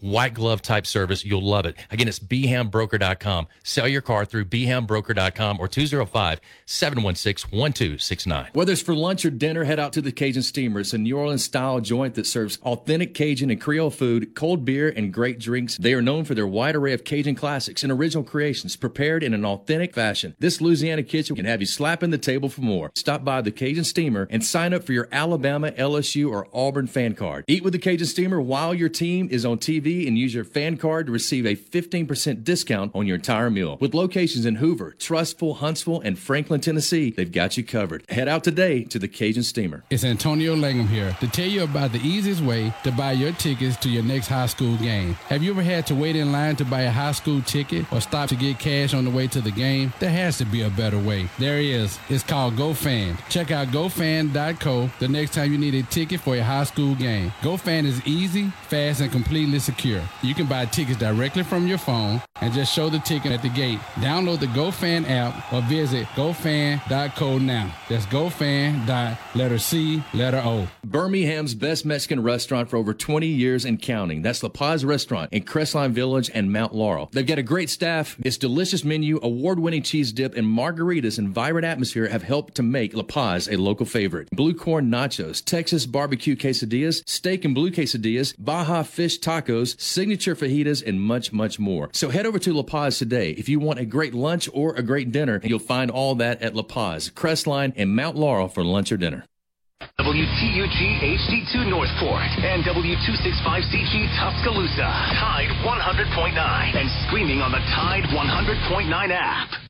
White glove type service. You'll love it. Again, it's bhambroker.com. Sell your car through bhambroker.com or 205 716 1269. Whether it's for lunch or dinner, head out to the Cajun Steamer. It's a New Orleans style joint that serves authentic Cajun and Creole food, cold beer, and great drinks. They are known for their wide array of Cajun classics and original creations prepared in an authentic fashion. This Louisiana kitchen can have you slapping the table for more. Stop by the Cajun Steamer and sign up for your Alabama, LSU, or Auburn fan card. Eat with the Cajun Steamer while your team is on TV and use your fan card to receive a 15% discount on your entire meal. With locations in Hoover, Trussville, Huntsville, and Franklin, Tennessee, they've got you covered. Head out today to the Cajun Steamer. It's Antonio Langham here to tell you about the easiest way to buy your tickets to your next high school game. Have you ever had to wait in line to buy a high school ticket or stop to get cash on the way to the game? There has to be a better way. There is. It's called GoFan. Check out GoFan.co the next time you need a ticket for your high school game. GoFan is easy, fast, and completely secure. You can buy tickets directly from your phone and just show the ticket at the gate. Download the GoFan app or visit GoFan.co now. That's GoFan. Letter C, letter O. Birmingham's best Mexican restaurant for over 20 years and counting. That's La Paz Restaurant in Crestline Village and Mount Laurel. They've got a great staff. Its delicious menu, award-winning cheese dip, and margaritas and vibrant atmosphere have helped to make La Paz a local favorite. Blue corn nachos, Texas barbecue quesadillas, steak and blue quesadillas, Baja fish tacos, signature fajitas, and much, much more. So head over to La Paz today. If you want a great lunch or a great dinner, you'll find all that at La Paz, Crestline, and Mount Laurel for lunch or dinner. WTUG HD2 Northport and W265CG Tuscaloosa. Tide 100.9 and streaming on the Tide 100.9 app.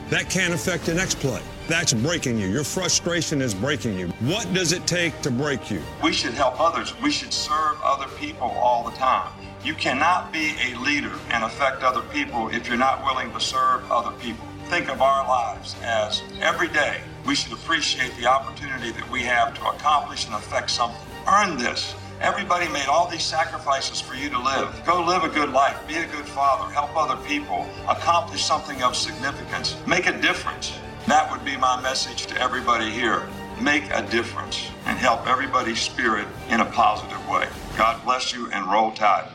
that can't affect the next play. That's breaking you. Your frustration is breaking you. What does it take to break you? We should help others. We should serve other people all the time. You cannot be a leader and affect other people if you're not willing to serve other people. Think of our lives as every day we should appreciate the opportunity that we have to accomplish and affect something. Earn this. Everybody made all these sacrifices for you to live. Go live a good life, be a good father, help other people, accomplish something of significance, make a difference. That would be my message to everybody here. Make a difference and help everybody's spirit in a positive way. God bless you and roll tide.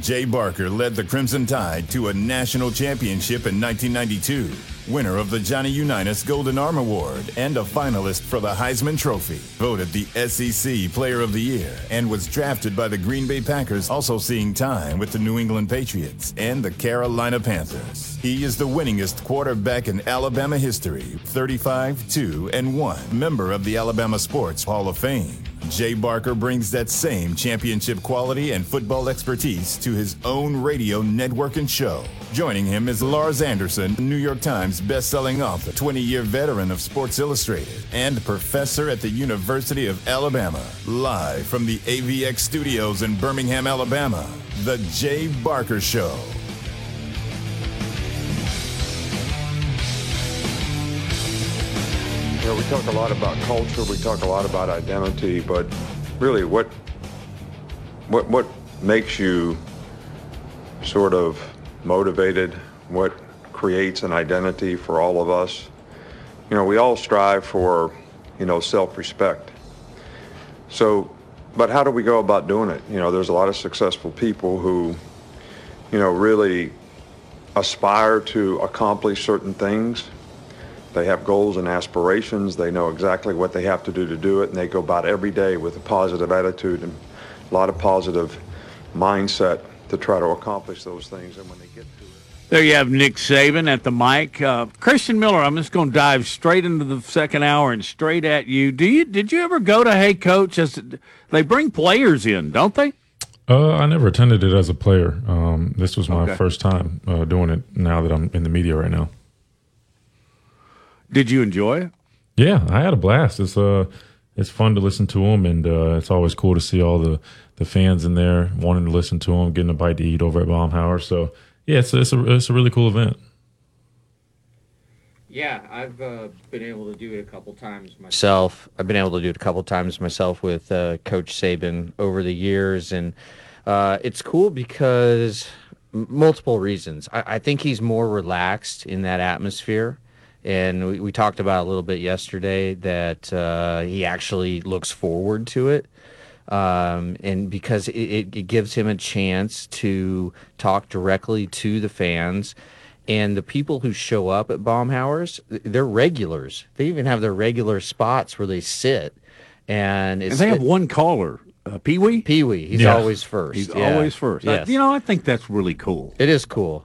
Jay Barker led the Crimson Tide to a national championship in 1992, winner of the Johnny Unitas Golden Arm Award and a finalist for the Heisman Trophy, voted the SEC Player of the Year, and was drafted by the Green Bay Packers, also seeing time with the New England Patriots and the Carolina Panthers. He is the winningest quarterback in Alabama history, 35, 2, and 1, member of the Alabama Sports Hall of Fame. Jay Barker brings that same championship quality and football expertise to his own radio network and show. Joining him is Lars Anderson, New York Times best-selling author, 20-year veteran of Sports Illustrated, and professor at the University of Alabama. Live from the AVX studios in Birmingham, Alabama, The Jay Barker Show. You know, we talk a lot about culture, we talk a lot about identity, but really what what what makes you sort of motivated? What creates an identity for all of us? You know, we all strive for, you know, self-respect. So, but how do we go about doing it? You know, there's a lot of successful people who, you know, really aspire to accomplish certain things they have goals and aspirations. They know exactly what they have to do to do it, and they go about every day with a positive attitude and a lot of positive mindset to try to accomplish those things. And when they get to it, There you have Nick Saban at the mic. Uh, Christian Miller, I'm just going to dive straight into the second hour and straight at you. Do you did you ever go to Hey Coach? As they bring players in, don't they? Uh, I never attended it as a player. Um, this was my Okay. first time uh, doing it. Now that I'm in the media right now. Did you enjoy it? Yeah, I had a blast. It's uh, it's fun to listen to them, and uh, it's always cool to see all the, the fans in there wanting to listen to them, getting a bite to eat over at Baumhower. So yeah, it's it's a it's a really cool event. Yeah, I've uh, been able to do it a couple times myself. I've been able to do it a couple times myself with uh, Coach Saban over the years, and uh, it's cool because m- multiple reasons. I, I think he's more relaxed in that atmosphere, and we, we talked about a little bit yesterday that uh, he actually looks forward to it. Um, and because it, it, it gives him a chance to talk directly to the fans and the people who show up at Baumhower's, they're regulars. They even have their regular spots where they sit. And, it's, and they have it- one caller, uh, Pee Wee. Pee Wee. He's Yeah. always first. He's Yeah. always first. I- you know, I think that's really cool. It is cool.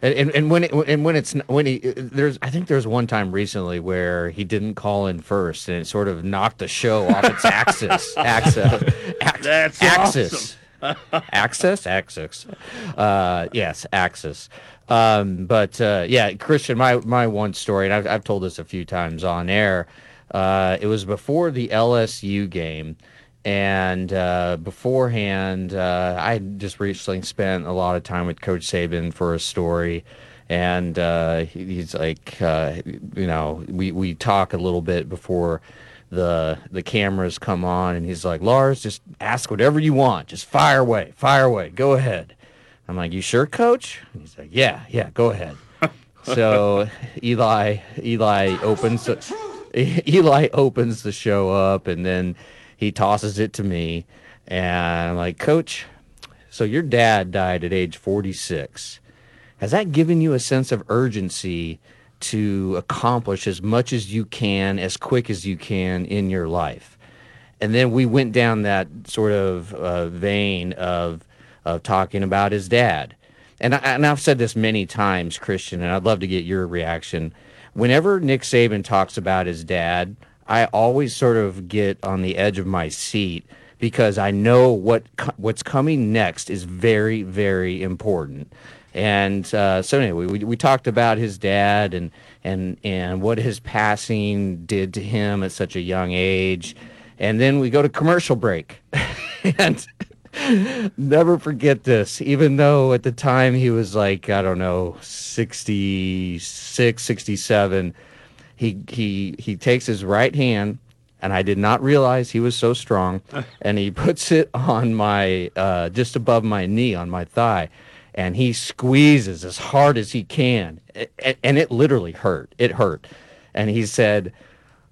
And, and, and when it, and when it's when he there's I think there's one time recently where he didn't call in first and it sort of knocked the show off its axis axis That's axis. access access uh yes access um but uh yeah christian my my one story and i've, I've told this a few times on air uh it was before the lsu game and uh beforehand uh i just recently spent a lot of time with coach saban for a story. And uh he's like uh you know we we talk a little bit before the the cameras come on. And he's like lars just ask whatever you want. Just fire away. Fire away. Go ahead. I'm like you sure coach? And he's like yeah yeah go ahead. So eli eli opens the, eli opens the show up. And then he tosses it to me and i'm like coach so your dad died at age 46 has that given you a sense of urgency to accomplish as much as you can as quick as you can in your life and then we went down that sort of uh, vein of of talking about his dad. And, I, and I've said this many times, Christian, and I'd love to get your reaction. Whenever Nick Saban talks about his dad, I always sort of get on the edge of my seat because I know what what's coming next is very, very important. And uh, so anyway, we, we talked about his dad and and and what his passing did to him at such a young age, and then we go to commercial break, and never forget this. Even though at the time he was like I don't know 66, 67, he he he takes his right hand and I did not realize he was so strong. And he puts it on my, uh, just above my knee, on my thigh and he squeezes as hard as he can. And it literally hurt. It hurt. And he said,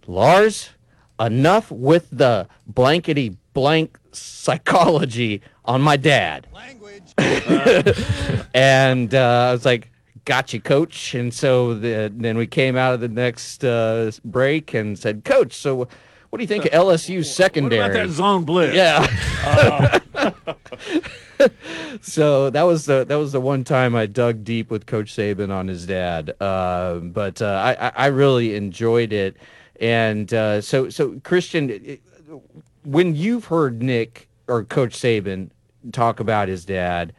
Lars, enough with the blankety blank psychology on my dad. Language. and uh, I was like, got you, coach. And so the, then we came out of the next uh, break and said, Coach, so what do you think of LSU secondary? What about that zone blitz? Yeah. Uh, so that was the that was the one time I dug deep with Coach Saban on his dad. Uh, but uh, I I really enjoyed it, and uh, so so Christian, when you've heard Nick or Coach Saban talk about his dad.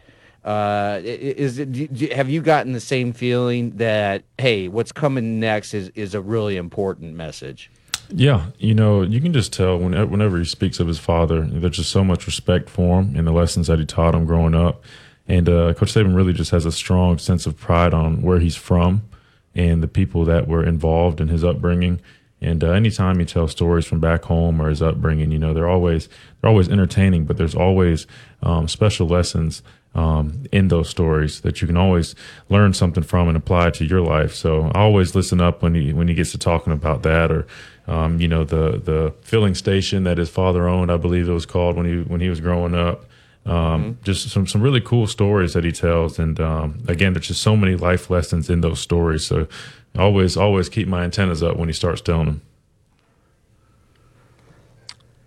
Uh, is it, have you gotten the same feeling that hey, what's coming next is is a really important message? Yeah, you know, you can just tell when, whenever he speaks of his father, there's just so much respect for him and the lessons that he taught him growing up. And uh, Coach Saban really just has a strong sense of pride on where he's from and the people that were involved in his upbringing. And uh, anytime he tells stories from back home or his upbringing, you know, they're always they're always entertaining, but there's always um, special lessons um, in those stories that you can always learn something from and apply to your life. So I always listen up when he when he gets to talking about that or um, you know, the the filling station that his father owned, I believe it was called when he when he was growing up. Um, mm-hmm. Just some some really cool stories that he tells, and um, again, there's just so many life lessons in those stories. So, always always keep my antennas up when he starts telling them.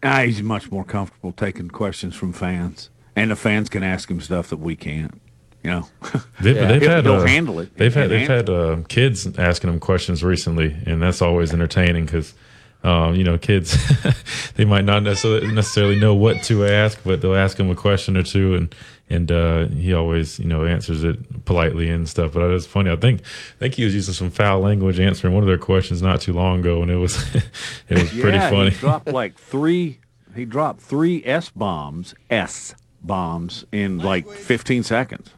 Ah, he's much more comfortable taking questions from fans, and the fans can ask him stuff that we can't. You know, they've, yeah. they've had uh, handle it. They've had they've had uh, kids asking them questions recently, and that's always entertaining because um, you know, kids they might not necessarily necessarily know what to ask, but they'll ask him a question or two, and and uh, he always you know answers it politely and stuff. But it's funny. I think I think he was using some foul language answering one of their questions not too long ago, and it was it was yeah, pretty funny. He dropped like three. He dropped three s bombs, s bombs in like 15 seconds.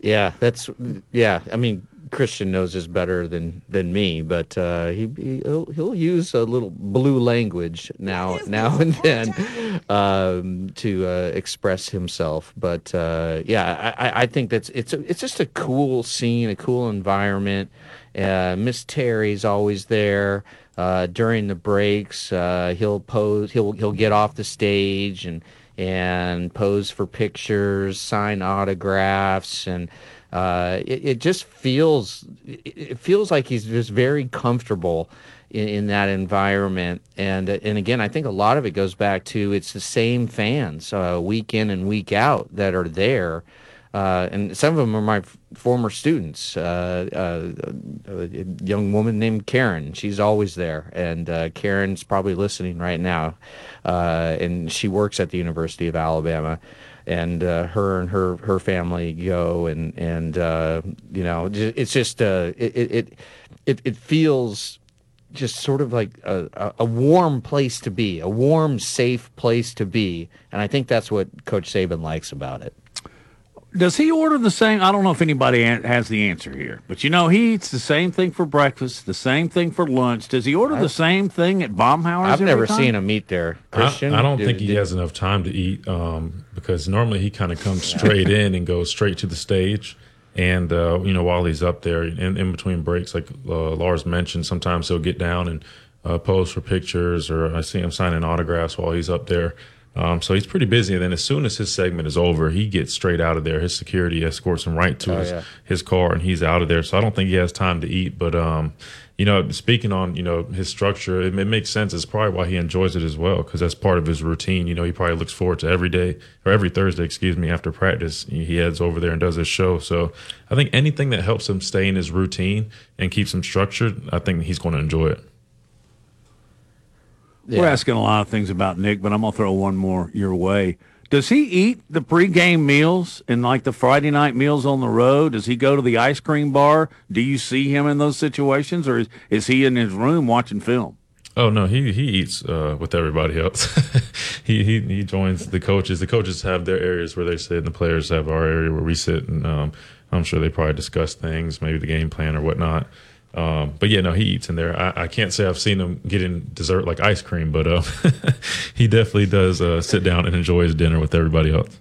Yeah, that's yeah. I mean, Christian knows this better than than me, but uh, he he'll, he'll, use a little blue language now now and then um, to uh, express himself. But uh, yeah, I, I think that's it's a, it's just a cool scene, a cool environment. Uh, Miss Terry's always there. Uh, during the breaks, uh, he'll pose. He'll he'll get off the stage and and pose for pictures, sign autographs, and uh, it, it, just feels it feels like he's just very comfortable in, in, that environment. And and again, I think a lot of it goes back to it's the same fans uh, week in and week out that are there. Uh, and some of them are my former students. Uh, uh, a young woman named Karen, she's always there, and uh, Karen's probably listening right now, and she works at the University of Alabama and uh, her and her her family go and and uh, you know it's just uh, it, it it it feels just sort of like a, a warm place to be, a warm, safe place to be, and I think that's what Coach Saban likes about it. Does he order the same? I don't know if anybody has the answer here, but you know he eats the same thing for breakfast, the same thing for lunch. Does he order I've, the same thing at Baumhower's? I've never time? seen him eat there. Christian, I, I don't think he has enough time to eat um, because normally he kind of comes straight in and goes straight to the stage. And uh, you know, while he's up there, in, in between breaks, like uh, Lars mentioned, sometimes he'll get down and uh, pose for pictures, or I see him signing autographs while he's up there. Um, so he's pretty busy. And then as soon as his segment is over, he gets straight out of there. His security escorts him right to Oh, his, yeah. his car, and he's out of there. So I don't think he has time to eat. But um, you know, speaking on you know his structure, it, it makes sense. It's probably why he enjoys it as well because that's part of his routine. You know, he probably looks forward to every day or every Thursday, excuse me, after practice. He he heads over there and does his show. So I think anything that helps him stay in his routine and keeps him structured, I think he's going to enjoy it. We're asking a lot of things about Nick, but I'm gonna throw one more your way. Does he eat the pregame meals and like the Friday night meals on the road? Does he go to the ice cream bar? Do you see him in those situations, or is, is he in his room watching film? Oh no, he he eats uh, with everybody else. he, he he joins the coaches. The coaches have their areas where they sit, and the players have our area where we sit. And um, I'm sure they probably discuss things, maybe the game plan or whatnot. Um, but yeah, no, he eats in there. I, I can't say I've seen him getting dessert like ice cream, but uh, he definitely does uh, sit down and enjoy his dinner with everybody else.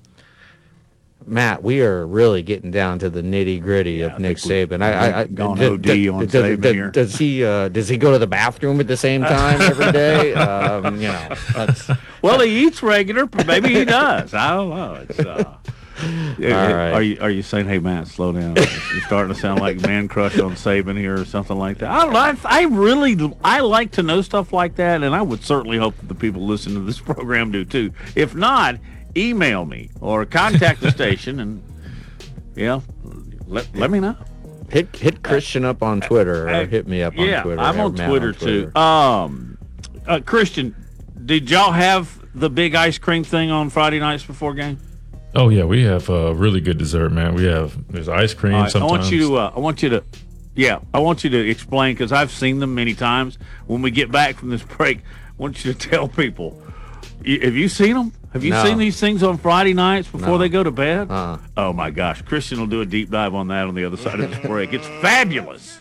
Matt, we are really getting down to the nitty gritty of Nick Saban. I, I, I Gone d- OD d- on d- Saban d- here. Does he? Uh, does he go to the bathroom at the same time every day? um, you know, that's, Well, he eats regular, but maybe he does. I don't know. Uh, right. Are you are you saying, "Hey, Matt, slow down"? You're starting to sound like man crush on Saban here or something like that. I don't know. I, I really I like to know stuff like that, and I would certainly hope that the people listening to this program do too. If not, email me or contact the station, and yeah, let let me know. hit hit Christian up on Twitter or hit me up on yeah, Twitter. I'm or on Twitter, too. Um, uh, Christian, did y'all have the big ice cream thing on Friday nights before game? Oh yeah, we have uh, really good dessert, man. We have there's ice cream. All right, I sometimes. want you to. Uh, I want you to. Yeah, I want you to explain because I've seen them many times. When we get back from this break, I want you to tell people. y- Have you seen them? Have you No. seen these things on Friday nights before No. they go to bed? Uh-uh. Oh my gosh, Christian will do a deep dive on that on the other side of this break. It's fabulous.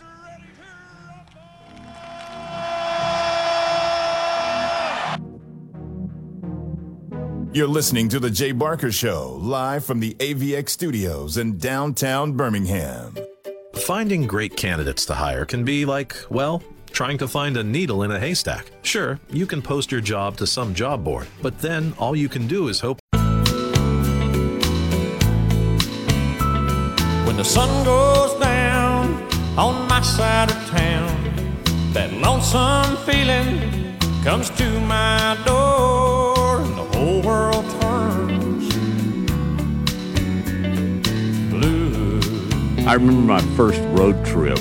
You're listening to The Jay Barker Show, live from the AVX studios in downtown Birmingham. Finding great candidates to hire can be like, well, trying to find a needle in a haystack. Sure, you can post your job to some job board, but then all you can do is hope. When the sun goes down on my side of town, that lonesome feeling comes to my door, I remember my first road trip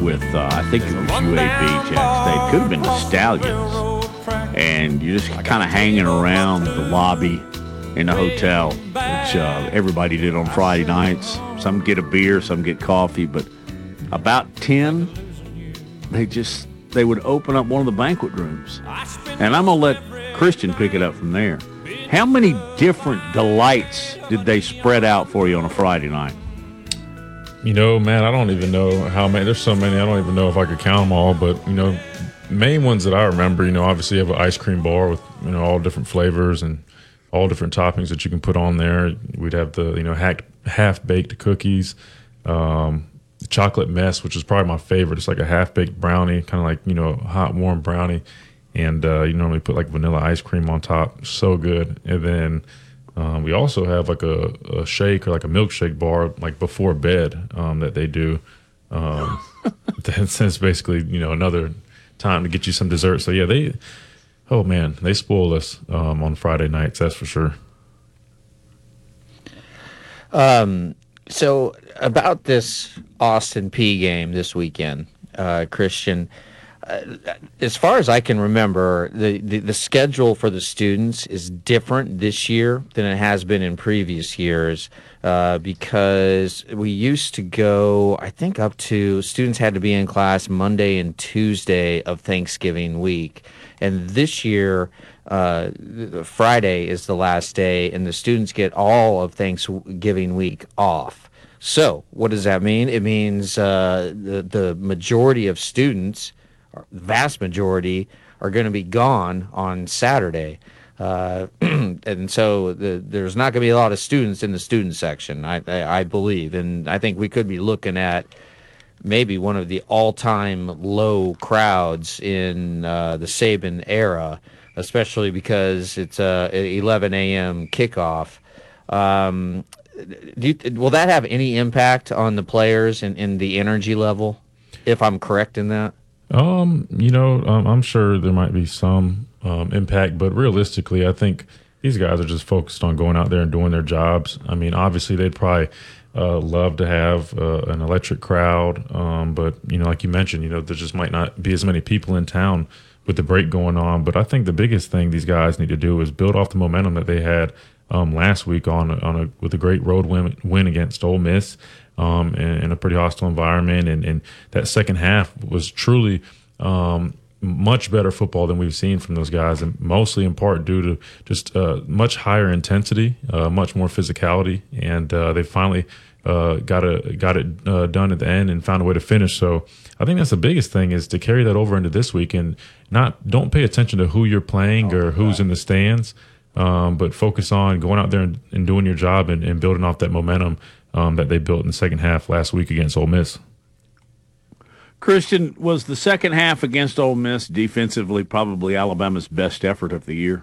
with, uh, I think it was UAB, Jax State. Could have been the Stallions. And you're just kind of hanging around the lobby in the hotel, which uh, everybody did on Friday nights. Some get a beer, some get coffee, but about 10, they just, they would open up one of the banquet rooms. And I'm going to let Christian pick it up from there. How many different delights did they spread out for you on a Friday night? You know, man, I don't even know how many. There's so many. I don't even know if I could count them all. But you know, main ones that I remember. You know, obviously you have an ice cream bar with you know all different flavors and all different toppings that you can put on there. We'd have the you know half baked cookies, um, chocolate mess, which is probably my favorite. It's like a half baked brownie, kind of like you know hot warm brownie, and uh, you normally put like vanilla ice cream on top. So good. And then um, we also have like a, a shake or like a milkshake bar like before bed um, that they do. Um, that's, that's basically you know another time to get you some dessert. So yeah, they oh man, they spoil us um, on Friday nights. That's for sure. Um, so about this Austin Peay game this weekend, uh, Christian. As far as I can remember, the, the, the schedule for the students is different this year than it has been in previous years uh, because we used to go, I think, up to students had to be in class Monday and Tuesday of Thanksgiving week. And this year, uh, Friday is the last day, and the students get all of Thanksgiving week off. So, what does that mean? It means uh, the the majority of students, vast majority, are going to be gone on Saturday, uh, and so the, there's not going to be a lot of students in the student section. I, I I believe, and I think we could be looking at maybe one of the all-time low crowds in uh, the Saban era especially because it's a 11 a.m. kickoff. Um, you, will that have any impact on the players and, and the energy level? If I'm correct in that. Um, you know, um, I'm sure there might be some um, impact, but realistically, I think these guys are just focused on going out there and doing their jobs. I mean, obviously, they'd probably uh, love to have uh, an electric crowd, um, but you know, like you mentioned, you know, there just might not be as many people in town with the break going on. But I think the biggest thing these guys need to do is build off the momentum that they had um, last week on on a with a great road win, win against Ole Miss um, in, in, a pretty hostile environment, and, and that second half was truly. Um, much better football than we've seen from those guys, and mostly in part due to just uh, much higher intensity, uh, much more physicality, and uh, they finally uh, got a got it uh, done at the end and found a way to finish. So I think that's the biggest thing is to carry that over into this week and not don't pay attention to who you're playing or who's in the stands, um, but focus on going out there and, and doing your job and, and, building off that momentum um, that they built in the second half last week against Ole Miss. Christian, was the second half against Ole Miss defensively probably Alabama's best effort of the year?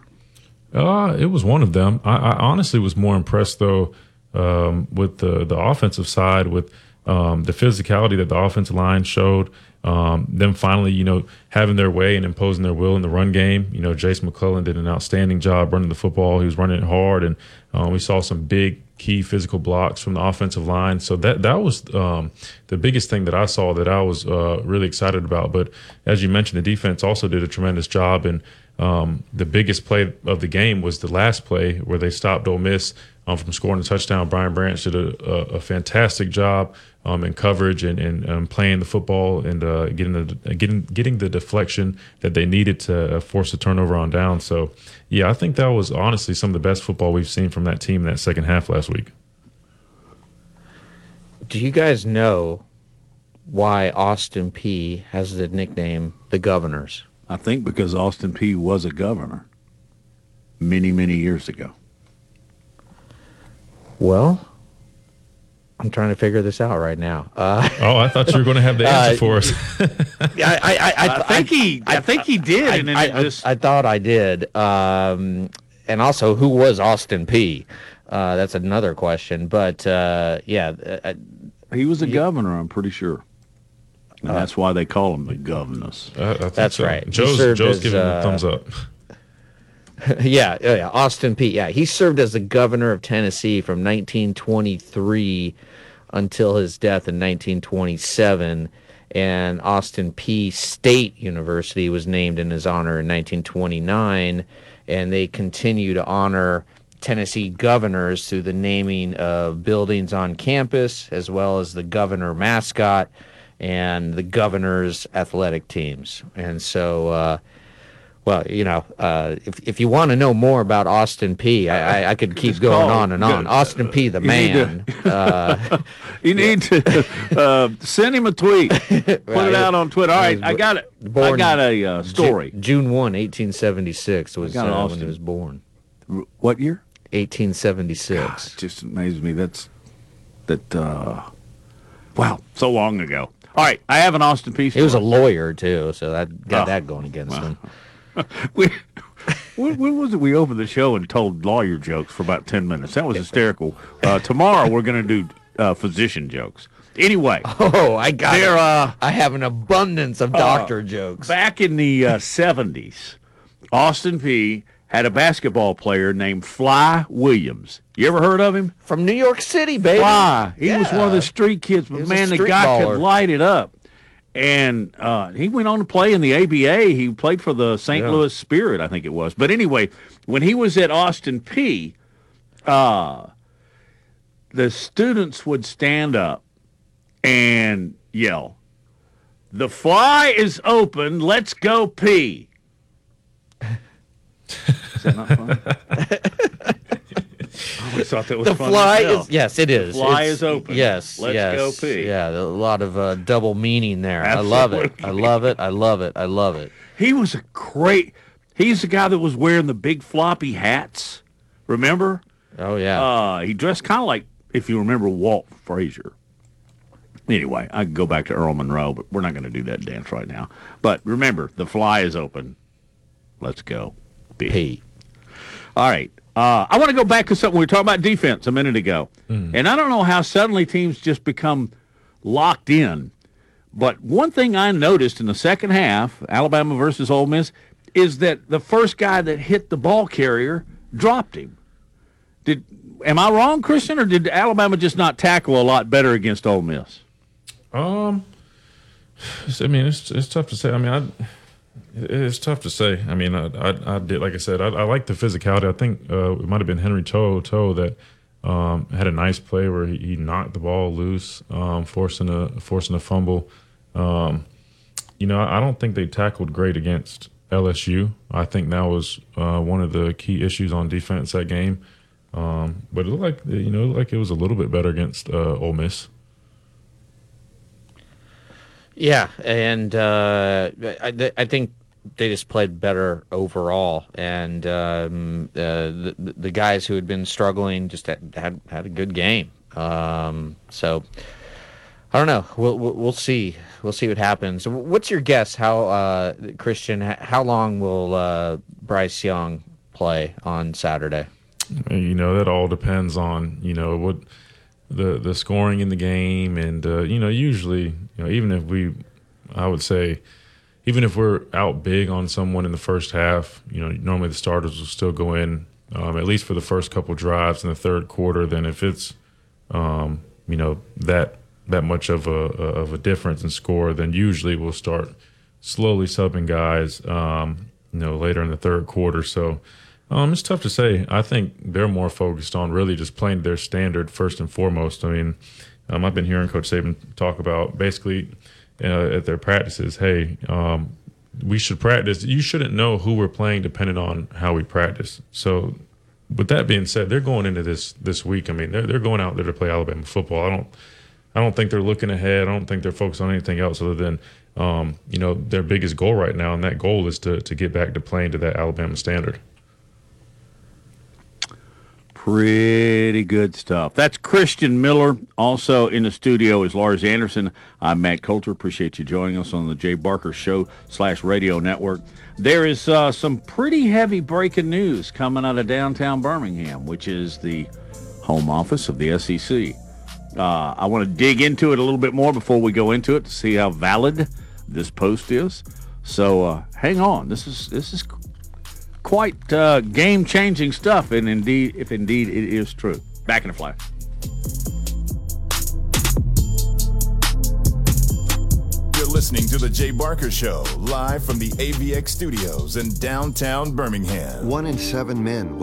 Uh, it was one of them. I, I honestly was more impressed though um, with the the offensive side with um, the physicality that the offensive line showed. Um, them finally, you know, having their way and imposing their will in the run game. You know, Jase McClellan did an outstanding job running the football. He was running it hard, and uh, we saw some big key physical blocks from the offensive line. So that that was um, the biggest thing that I saw that I was uh, really excited about. But as you mentioned, the defense also did a tremendous job. And um, the biggest play of the game was the last play where they stopped Ole Miss um, from scoring a touchdown. Brian Branch did a, a, a fantastic job um, in coverage and, and um, playing the football and uh, getting the getting getting the deflection that they needed to uh, force a turnover on down. So, yeah, I think that was honestly some of the best football we've seen from that team in that second half last week. Do you guys know why Austin Peay has the nickname the Governors? I think because Austin Peay was a governor many, many years ago. Well, I'm trying to figure this out right now. Uh, oh, I thought you were going to have the answer uh, for us. I, I, I, I, think he, I, think he did. I, just... I, thought I did. Um, and also, who was Austin Peay? Uh, that's another question. But uh, yeah, uh, he was a governor. I'm pretty sure. And uh, that's why they call him the governors. that's so. right. Joe's, Joe's as, giving a thumbs up. yeah, yeah, Austin Peay. Yeah, he served as the governor of Tennessee from 1923 until his death in 1927. And Austin Peay. State University was named in his honor in 1929. And they continue to honor Tennessee governors through the naming of buildings on campus, as well as the governor mascot and the governor's athletic teams. And so, uh, well, you know, uh, if if you want to know more about Austin Peay, I, I, I could keep going on and on. Austin Peay, the man. Need to, uh, you need to uh, send him a tweet. Put it out on Twitter. All right, I got it. I got a uh, story. June 1, 1876 was uh, when he was born. What year? 1876. God, it just amazes me. That's that. Uh, wow, so long ago. All right, I have an Austin Peay. He was a lawyer too, so that got oh, that going against him. we, when, when, was it we opened the show and told lawyer jokes for about 10 minutes? That was hysterical. Uh, tomorrow we're going to do uh, physician jokes. Anyway. Oh, I got there, uh, I have an abundance of doctor uh, jokes. Back in the 70s, uh, Austin Peay had a basketball player named Fly Williams. You ever heard of him? From New York City, baby. Fly. He yeah. was one of the street kids, but man, the guy baller. could light it up and uh, he went on to play in the ABA. He played for the St. Yeah. Louis Spirit, I think it was. But anyway, when he was at Austin Peay, uh, the students would stand up and yell, "The fly is open. Let's go pee." is that not fun? I always thought that was the fly is yes, it is. The fly it's, is open. Yes, let's yes, go pee. Yeah, a lot of uh, double meaning there. Absolutely. I love it. I love it. I love it. I love it. He was a great. He's the guy that was wearing the big floppy hats. Remember? Oh yeah. Uh, he dressed kind of like if you remember Walt Frazier. Anyway, I could go back to Earl Monroe, but we're not going to do that dance right now. But remember, the fly is open. Let's go. P. All right. Uh, I want to go back to something we were talking about defense a minute ago, and I don't know how suddenly teams just become locked in. But one thing I noticed in the second half, Alabama versus Ole Miss, is that the first guy that hit the ball carrier dropped him. Did am I wrong, Christian, or did Alabama just not tackle a lot better against Ole Miss? Um, I mean, it's it's tough to say. I mean, I, it's tough to say. I mean, I I, I did like I said, I, I like the physicality. I think uh, it might have been Henry To'oTo'o that um, had a nice play where he, he knocked the ball loose, um, forcing a forcing a fumble. Um, you know, I don't think they tackled great against LSU. I think that was uh, one of the key issues on defense that game. Um, but it looked like you know, like it was a little bit better against uh, Ole Miss. Yeah, and uh, I, I think they just played better overall, and um, uh, the the guys who had been struggling just had had, had a good game. Um, so I don't know. We'll, we'll we'll see. We'll see what happens. What's your guess? How uh, Christian? How long will uh, Bryce Young play on Saturday? You know that all depends on you know what the the scoring in the game, and uh, you know usually you know even if we, I would say, even if we're out big on someone in the first half, you know normally the starters will still go in um, at least for the first couple drives in the third quarter. Then if it's um, you know that that much of a of a difference in score, then usually we'll start slowly subbing guys um, you know later in the third quarter. So. Um, it's tough to say. I think they're more focused on really just playing their standard first and foremost. I mean, um, I've been hearing Coach Saban talk about basically uh, at their practices, hey, um, we should practice. You shouldn't know who we're playing depending on how we practice. So, with that being said, they're going into this this week. I mean, they're they're going out there to play Alabama football. I don't I don't think they're looking ahead. I don't think they're focused on anything else other than um, you know their biggest goal right now, and that goal is to to get back to playing to that Alabama standard. Pretty good stuff. That's Christian Miller. Also in the studio is Lars Anderson. I'm Matt Coulter. Appreciate you joining us on the Jay Barker Show slash Radio Network. There is uh, some pretty heavy breaking news coming out of downtown Birmingham, which is the home office of the SEC. Uh, I want to dig into it a little bit more before we go into it to see how valid this post is. So uh, hang on. This is this is quite uh, game-changing stuff, and indeed, if indeed it is true. Back in a flash. You're listening to the Jay Barker Show, live from the AVX studios in downtown Birmingham. One in seven men will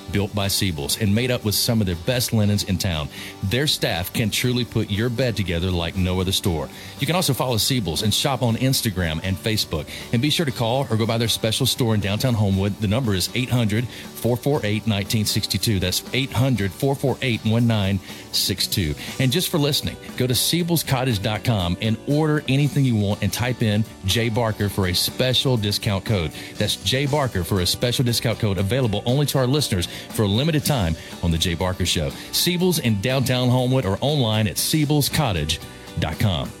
built by Siebel's and made up with some of their best linens in town. Their staff can truly put your bed together like no other store. You can also follow Siebel's and shop on Instagram and Facebook. And be sure to call or go by their special store in downtown Homewood. The number is 800 448 1962. That's 800 448 1962. And just for listening, go to Siebel'sCottage.com and order anything you want and type in J Barker for a special discount code. That's J Barker for a special discount code available only to our listeners for a limited time on The Jay Barker Show. Siebel's in downtown Homewood or online at Siebel'sCottage.com.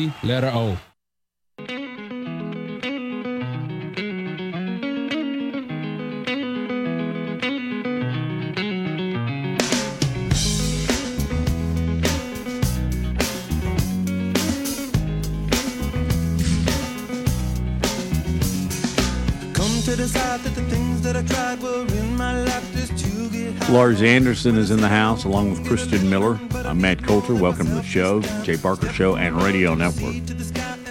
letter O. Lars Anderson is in the house along with Christian Miller. I'm Matt Coulter. Welcome to the show, Jay Barker Show and Radio Network.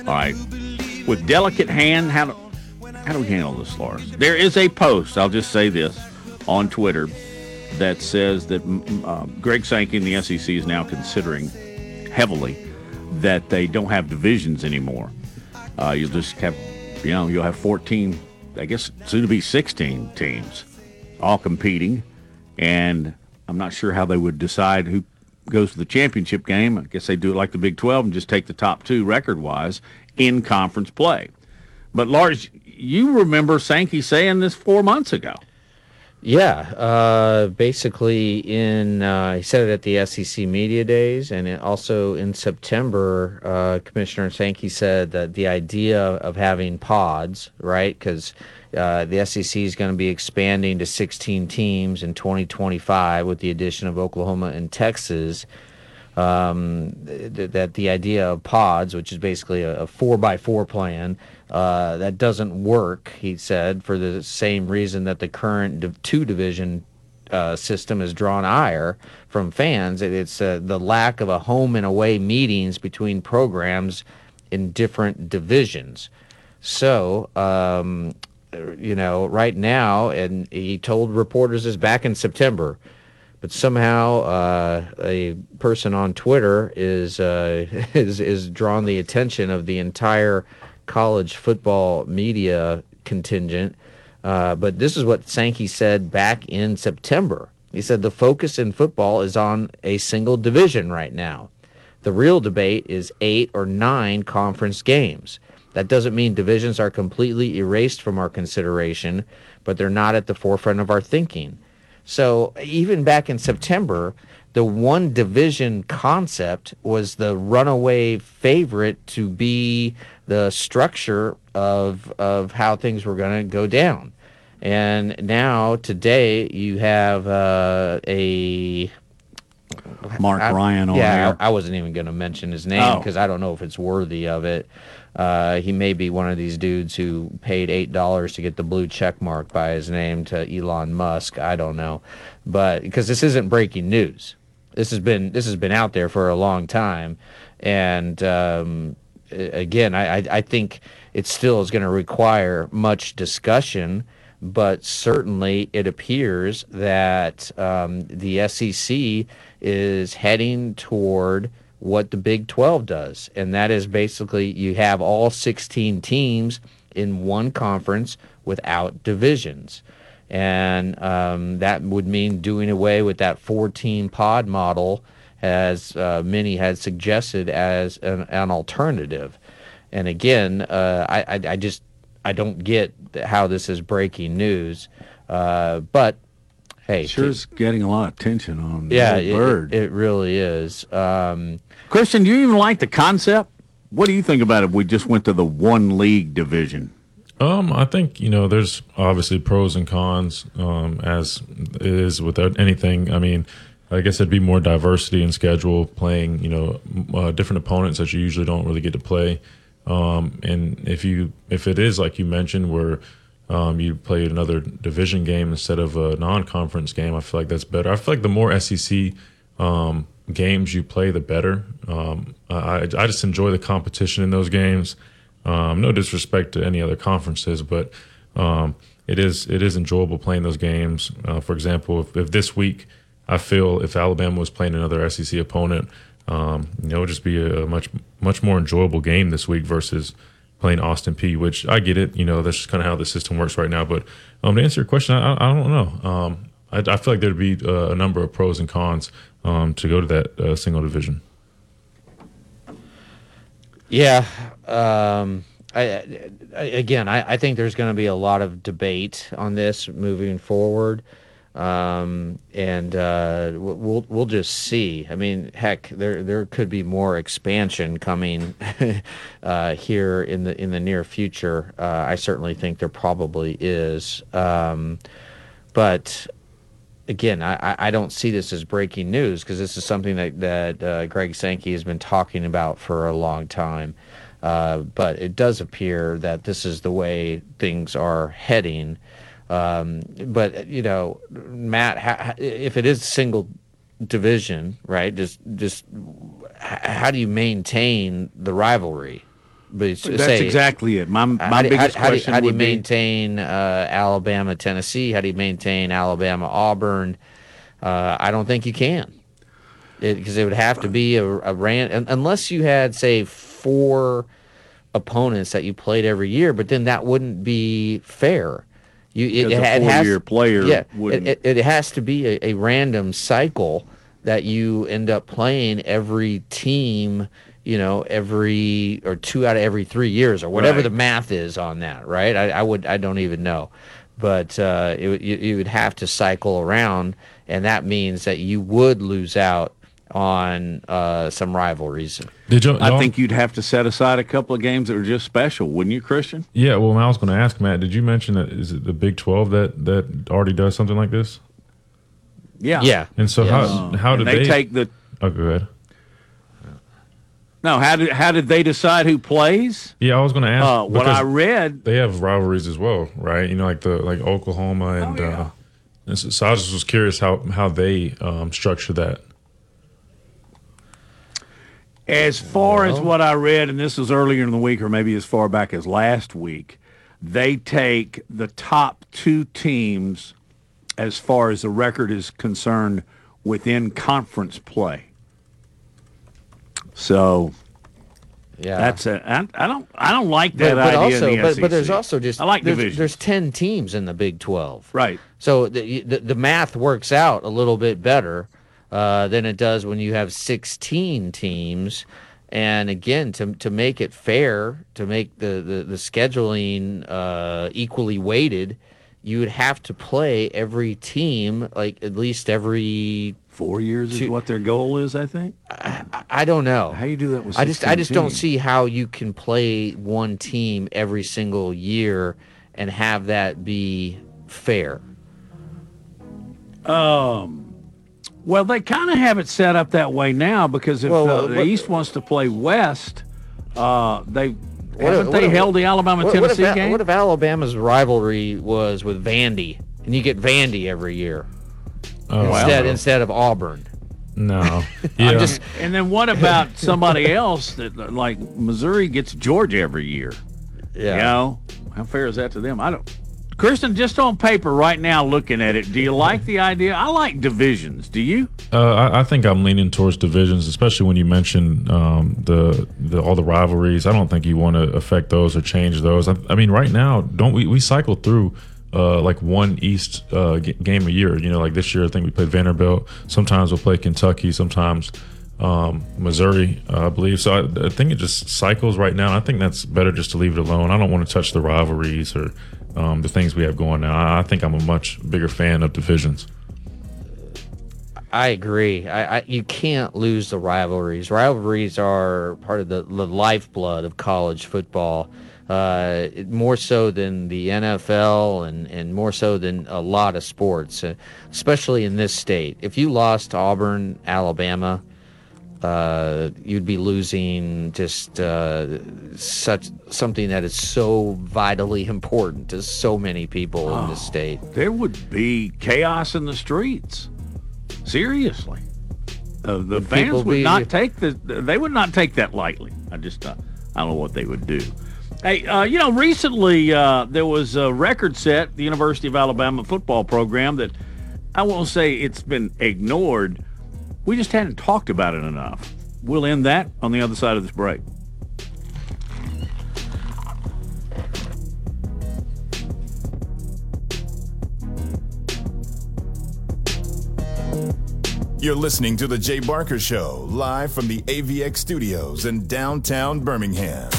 All right. With delicate hand, how do, how do we handle this, Lars? There is a post, I'll just say this, on Twitter that says that uh, Greg Sankey the SEC is now considering heavily that they don't have divisions anymore. Uh, you'll just have, you know, you'll have 14, I guess soon to be 16 teams all competing and I'm not sure how they would decide who goes to the championship game. I guess they do it like the Big 12 and just take the top two record wise in conference play. But Lars, you remember Sankey saying this four months ago. Yeah, uh, basically in uh, he said it at the SEC media days, and also in September, uh, Commissioner Sankey said that the idea of having pods, right? Because uh, the SEC is going to be expanding to 16 teams in 2025 with the addition of Oklahoma and Texas. Um, th- that the idea of pods, which is basically a, a four by four plan, uh, that doesn't work, he said, for the same reason that the current div- two division uh, system has drawn ire from fans. It, it's uh, the lack of a home and away meetings between programs in different divisions. So, um, you know, right now, and he told reporters this back in September, but somehow uh, a person on Twitter is uh, is is drawn the attention of the entire college football media contingent. Uh, but this is what Sankey said back in September. He said the focus in football is on a single division right now. The real debate is eight or nine conference games. That doesn't mean divisions are completely erased from our consideration, but they're not at the forefront of our thinking. So even back in September, the one division concept was the runaway favorite to be the structure of of how things were going to go down. And now today you have uh, a Mark I, Ryan on yeah, there. I, I wasn't even going to mention his name Oh. because I don't know if it's worthy of it. Uh, he may be one of these dudes who paid eight dollars to get the blue check mark by his name to Elon Musk. I don't know, but because this isn't breaking news, This has been this has been out there for a long time, and um, again, I, I, I think it still is going to require much discussion. But certainly, it appears that um, the SEC is heading toward what the Big 12 does, and that is basically you have all 16 teams in one conference without divisions. And um, that would mean doing away with that 14 pod model, as uh, many had suggested as an, an alternative. And again, uh, I, I, I, just I don't get how this is breaking news. Uh, but hey, sure is getting a lot of attention on yeah, the bird. It, it, really is. Um, Christian, do you even like the concept? What do you think about if we just went to the one league division? Um, I think you know there's obviously pros and cons, um, as is with anything. I mean, I guess it'd be more diversity in schedule, playing you know uh, different opponents that you usually don't really get to play. Um, and if you if it is like you mentioned, where um, you play another division game instead of a non-conference game, I feel like that's better. I feel like the more SEC um, games you play, the better. Um, I I just enjoy the competition in those games. Um, no disrespect to any other conferences, but um, it is it is enjoyable playing those games. Uh, for example, if, if, this week I feel if Alabama was playing another SEC opponent, um, you know, it would just be a, much much more enjoyable game this week versus playing Austin Peay. Which I get it, you know, that's just kind of how the system works right now. But um, to answer your question, I, I don't know. I, I, feel like there'd be uh, a number of pros and cons um, to go to that uh, single division. Yeah. Um, I, I, again, I, I, think there's going to be a lot of debate on this moving forward, um, and uh, we'll we'll just see. I mean, heck, there there could be more expansion coming uh, here in the in the near future. Uh, I certainly think there probably is, um, but again, I, I don't see this as breaking news because this is something that that uh, Greg Sankey has been talking about for a long time. Uh, but it does appear that this is the way things are heading. Um, but you know, Matt, ha, if it is single division, right? Just just how do you maintain the rivalry? But That's say, exactly it. My, my how, biggest how, question how, how do you be, maintain uh, Alabama, Tennessee? How do you maintain Alabama, Auburn? Uh, I don't think you can, because it, it, would have to be a, a ran unless you had say four opponents that you played every year. But then that wouldn't be fair. You it, it, it has player. Yeah, it, it, has to be a, a random cycle that you end up playing every team you know, every or two out of every three years or whatever right. the math is on that, right? I, I, would I don't even know, but uh, it, you, you would have to cycle around, and that means that you would lose out on uh, some rivalries. Did you? I think you'd have to set aside a couple of games that are just special, wouldn't you, Christian? Yeah. Well, I was going to ask Matt. Did you mention that is it the Big Twelve that that already does something like this? Yeah. Yeah. And so yes. how how do they, they, take the? Oh, go ahead. No, how did how did they decide who plays? Yeah, I was going to ask. Uh, what I read, they have rivalries as well, right? You know, like the like Oklahoma and. Oh, yeah. uh, and so, so, I just was curious how how they um, structure that. As far well. as what I read, and this was earlier in the week, or maybe as far back as last week, they take the top two teams as far as the record is concerned within conference play. So yeah, that's a. I, I don't. I don't like that but, but idea. Also, the but, but, there's also just I like there's, divisions. there's ten teams in the Big Twelve. Right. So the, the, the math works out a little bit better uh, than it does when you have sixteen teams. And again, to to make it fair, to make the the, the scheduling uh, equally weighted, you would have to play every team like at least every four years is what their goal is. I think. I, I don't know how you do that with. I just I just teams. don't see how you can play one team every single year and have that be fair. Um. Well, they kind of have it set up that way now because if well, uh, the East wants to play West, uh, they what haven't they held the Alabama Tennessee game? What if Alabama's rivalry was with Vandy, and you get Vandy every year? Oh, instead wow. instead of Auburn. No. I'm just, and then what about somebody else that like Missouri gets Georgia every year? Yeah. You know, how fair is that to them? I don't. Kristen, just on paper right now, looking at it, do you like the idea? I like divisions. Do you? Uh, I, I think I'm leaning towards divisions, especially when you mention um, the, the all the rivalries. I don't think you want to affect those or change those. I, I mean, right now, don't we we cycle through uh, like one East uh, g- game a year? You know, like this year, I think we played Vanderbilt. Sometimes we'll play Kentucky. Sometimes um, Missouri, uh, I believe. So I, I think it just cycles right now. I think that's better just to leave it alone. I don't want to touch the rivalries or um, the things we have going now. I, I think I'm a much bigger fan of divisions. I agree. I, you can't lose the rivalries. Rivalries are part of the, the lifeblood of college football. Uh, more so than the NFL and, and more so than a lot of sports, uh, especially in this state. If you lost Auburn, Alabama, uh, you'd be losing just uh, such something that is so vitally important to so many people in the state. There would be chaos in the streets. Seriously, uh, the Would fans would be- not take the. They would not take that lightly. I just, uh, I don't know what they would do. Hey, uh, you know, recently uh, there was a record set, the University of Alabama football program that I won't say it's been ignored. We just hadn't talked about it enough. We'll end that on the other side of this break. You're listening to The Jay Barker Show, live from the AVX studios in downtown Birmingham.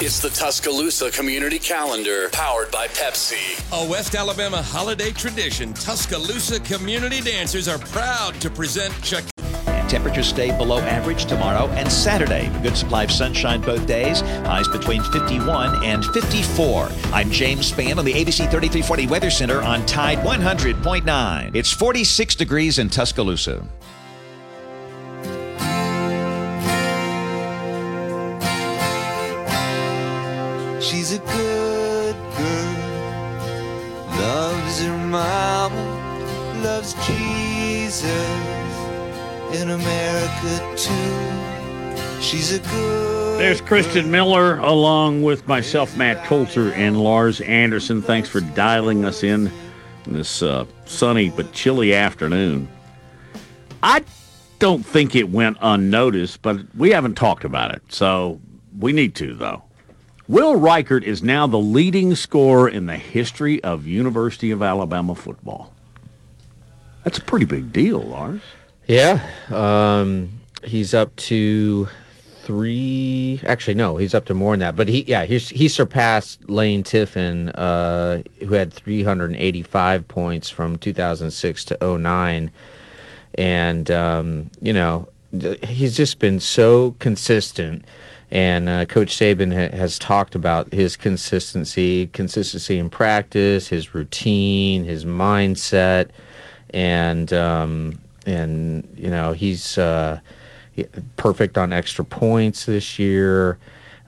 It's the Tuscaloosa Community Calendar, powered by Pepsi. A West Alabama holiday tradition, Tuscaloosa community dancers are proud to present Chuck. And temperatures stay below average tomorrow and Saturday. Good supply of sunshine both days. Highs between 51 and 54. I'm James Spann on the ABC 3340 Weather Center on Tide 100.9. It's 46 degrees in Tuscaloosa. A good girl, loves her mama, loves Jesus in America too. She's a good. There's Christian Miller along with myself, Matt Coulter, and Lars Anderson. Thanks for dialing us in this uh, sunny but chilly afternoon. I don't think it went unnoticed, but we haven't talked about it, so we need to, though. Will Reichard is now the leading scorer in the history of University of Alabama football. That's a pretty big deal, Lars. Yeah, um, he's up to three. Actually, no, he's up to more than that. But he, yeah, he's, he surpassed Leigh Tiffin, uh, who had 385 points from 2006 to 09. And um, you know, he's just been so consistent. And uh, Coach Saban ha- has talked about his consistency, consistency in practice, his routine, his mindset, and um, and you know he's uh, perfect on extra points this year.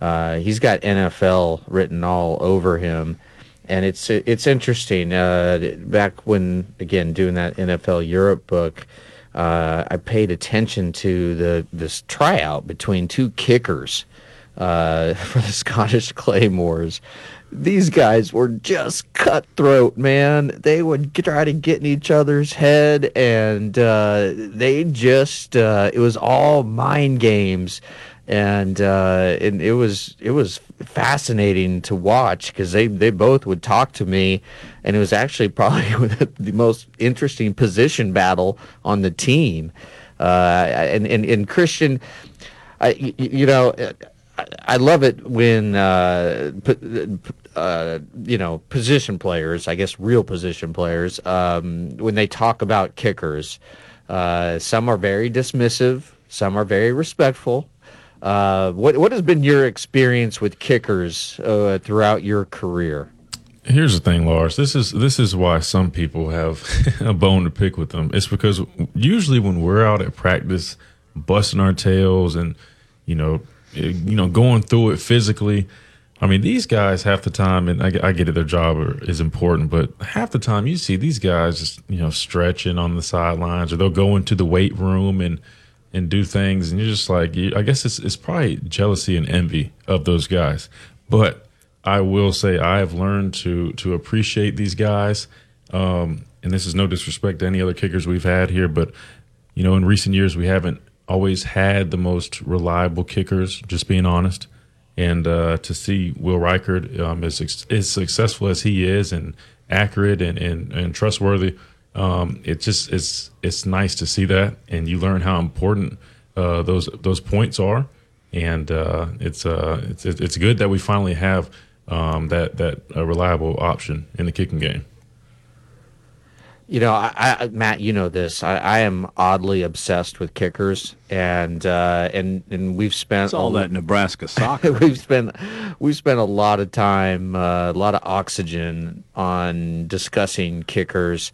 Uh, he's got NFL written all over him, and it's it's interesting. Uh, back when again doing that NFL Europe book, uh, I paid attention to the this tryout between two kickers uh, for the Scottish Claymores. These guys were just cutthroat, man. They would try to get in each other's head, and uh, they just uh, it was all mind games, and uh, and it was it was fascinating to watch because they they both would talk to me, and it was actually probably the most interesting position battle on the team, uh, and and and Christian, I, you know. I- I love it when uh, uh, you know position players, I guess real position players, um, when they talk about kickers. Uh, some are very dismissive, some are very respectful. Uh, what what has been your experience with kickers uh, throughout your career? Here's the thing, Lars. This is this is why some people have a bone to pick with them. It's because usually when we're out at practice, busting our tails and you know, you know, going through it physically, I mean, these guys half the time, and I, I get it, their job are- is important, but half the time you see these guys just you know stretching on the sidelines, or they'll go into the weight room and and do things, and you're just like, I guess it's it's probably jealousy and envy of those guys. But I will say I have learned to to appreciate these guys, um, and this is no disrespect to any other kickers we've had here, but you know, in recent years we haven't always had the most reliable kickers. Just being honest. And uh, to see Will Reichard um, as as successful as he is and accurate and and, and trustworthy, um, it just it's it's nice to see that, and you learn how important uh, those those points are, and uh, it's uh it's it's good that we finally have um, that that uh, reliable option in the kicking game. You know, I, I, Matt, you know this. I, I am oddly obsessed with kickers, and uh, and and we've spent It's all a- that Nebraska soccer. we've spent we've spent a lot of time, uh, a lot of oxygen on discussing kickers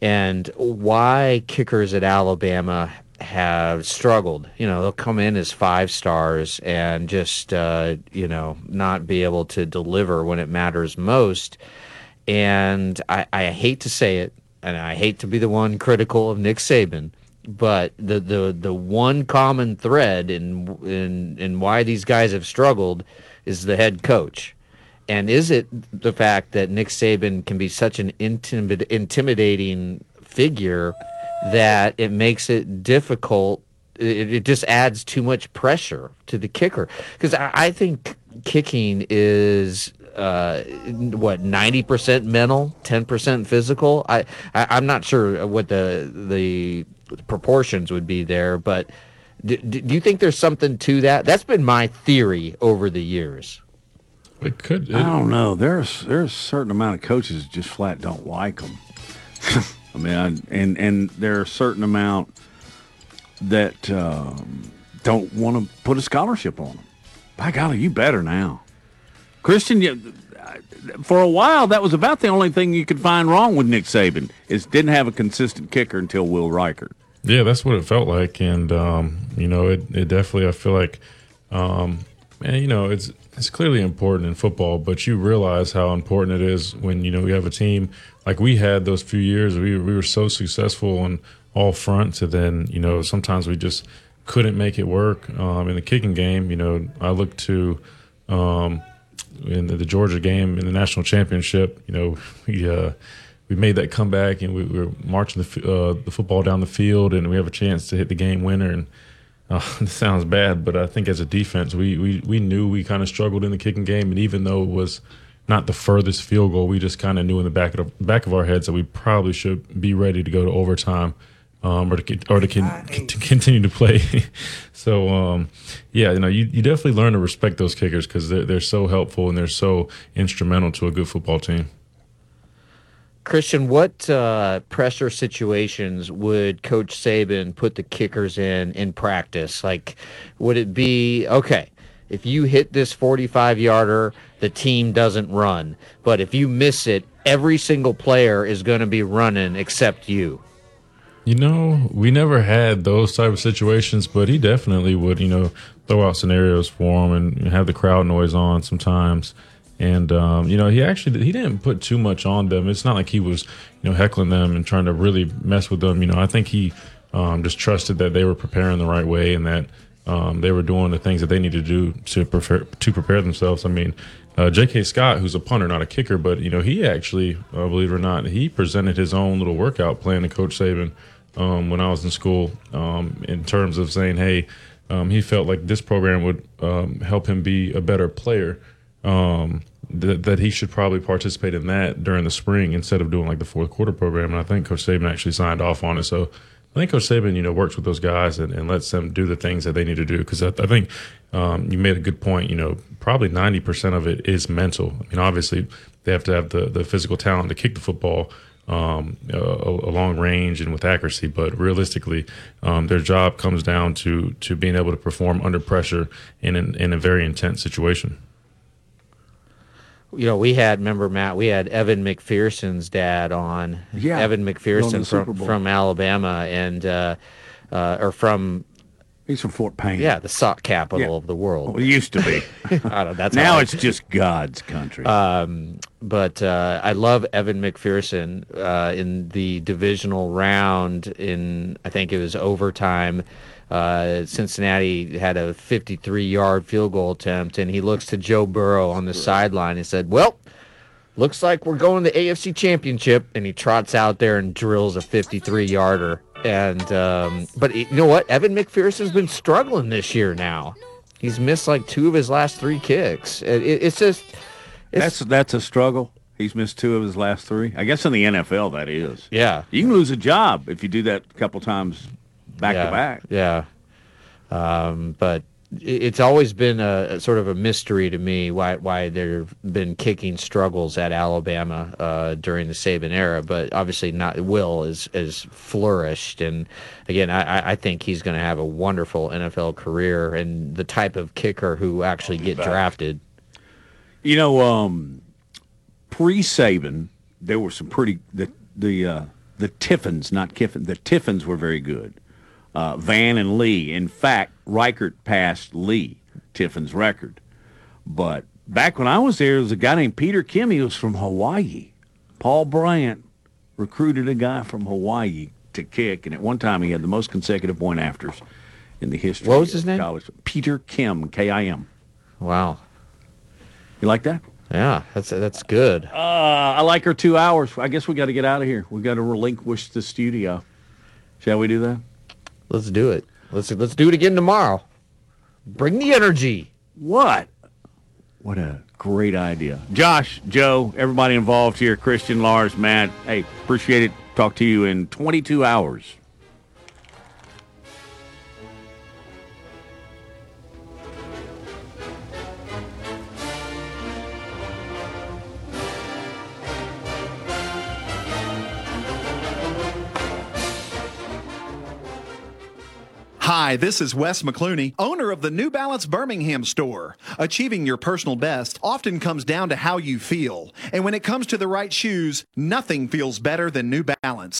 and why kickers at Alabama have struggled. You know, they'll come in as five stars and just uh, you know not be able to deliver when it matters most. And I, I hate to say it, and I hate to be the one critical of Nick Saban, but the the the one common thread in in in why these guys have struggled is the head coach. And is it the fact that Nick Saban can be such an intimid- intimidating figure that it makes it difficult? It, it just adds too much pressure to the kicker. Because I, I think kicking is uh, what ninety percent mental, ten percent physical. I, I I'm not sure what the the proportions would be there, but do, do you think there's something to that? That's been my theory over the years. It could. I don't know. There's there's a certain amount of coaches just flat don't like them. I mean, I, and and there are a certain amount that um, don't want to put a scholarship on them. By golly, you better now, Christian. You, for a while, that was about the only thing you could find wrong with Nick Saban is didn't have a consistent kicker until Will Reichard. Yeah, that's what it felt like, and um, you know, it, it definitely. I feel like, um, and you know, it's it's clearly important in football, but you realize how important it is when you know you have a team like we had those few years. We we were so successful on all fronts, and then you know sometimes we just couldn't make it work um, in the kicking game. You know, I look to. Um, in the, the Georgia game in the national championship, you know, we uh, we made that comeback and we, we were marching the uh, the football down the field, and we have a chance to hit the game winner. And uh, this sounds bad, but I think as a defense, we we, we knew we kind of struggled in the kicking game, and even though it was not the furthest field goal, we just kind of knew in the back of the back of our heads that we probably should be ready to go to overtime. Um, or to or to, con- to continue to play, so um, yeah, you know, you, you definitely learn to respect those kickers because they're they're so helpful and they're so instrumental to a good football team. Christian, what uh, pressure situations would Coach Saban put the kickers in in practice? Like, would it be okay? If you hit this 45 yarder, the team doesn't run. But if you miss it, every single player is going to be running except you. You know, we never had those type of situations, but he definitely would, you know, throw out scenarios for him and have the crowd noise on sometimes. And um, you know, he actually he didn't put too much on them. It's not like he was, you know, heckling them and trying to really mess with them. You know, I think he um, just trusted that they were preparing the right way and that um, they were doing the things that they needed to do to prepare to prepare themselves. I mean, uh, J.K. Scott, who's a punter, not a kicker, but you know, he actually, uh, believe it or not, he presented his own little workout plan to Coach Saban um, when I was in school um, in terms of saying, hey, um, he felt like this program would um, help him be a better player. Um, that, that he should probably participate in that during the spring instead of doing like the fourth quarter program. And I think Coach Saban actually signed off on it. So I think Coach Saban, you know, works with those guys and, and lets them do the things that they need to do. Because I, I think um, you made a good point. You know, probably ninety percent of it is mental. I mean, obviously they have to have the the physical talent to kick the football um, a, a long range and with accuracy. But realistically, um, their job comes down to to being able to perform under pressure in an, in a very intense situation. You know, we had remember Matt, we had Evan McPherson's dad on. Yeah, Evan McPherson from from Alabama and uh, uh, or from He's from Fort Payne. Yeah, the sock capital Yeah. of the world. Well, it used to be. I don't, that's now it's just God's country. Um, but uh, I love Evan McPherson uh, in the divisional round. In I think it was overtime. Uh, Cincinnati had a 53-yard field goal attempt, and he looks to Joe Burrow on the sideline and said, "Well, looks like we're going to the AFC Championship." And he trots out there and drills a 53-yarder. And um, but you know what? Evan McPherson's been struggling this year. Now he's missed like two of his last three kicks. It, it- it's just. It's, that's that's a struggle. He's missed two of his last three. I guess in the NFL that is. Yeah. You can lose a job if you do that a couple times back yeah, to back. Yeah. Um, but it's always been a, a sort of a mystery to me why why there've been kicking struggles at Alabama uh, during the Saban era. But obviously, not Will is has flourished, and again, I, I- I think he's going to have a wonderful NFL career and the type of kicker who actually get drafted. You know, um, pre Saban, there were some pretty the the uh, the Tiffins, not Kiffin. The Tiffins were very good. Uh, Van and Leigh. In fact, Reichard passed Leigh Tiffin's record. But back when I was there, there was a guy named Peter Kim. He was from Hawaii. Paul Bryant recruited a guy from Hawaii to kick, and at one time he had the most consecutive point afters in the history. What was his name? College. Peter Kim, K I M. Wow. You like that? Yeah, that's that's good. Uh, I like our two hours. I guess we got to get out of here. We got to relinquish the studio. Shall we do that? Let's do it. Let's let's do it again tomorrow. Bring the energy. What? What a great idea. Josh, Joe, everybody involved here, Christian, Lars, Matt. Hey, appreciate it. Talk to you in 22 hours. Hi, this is Wes McClooney, owner of the New Balance Birmingham store. Achieving your personal best often comes down to how you feel. And when it comes to the right shoes, nothing feels better than New Balance.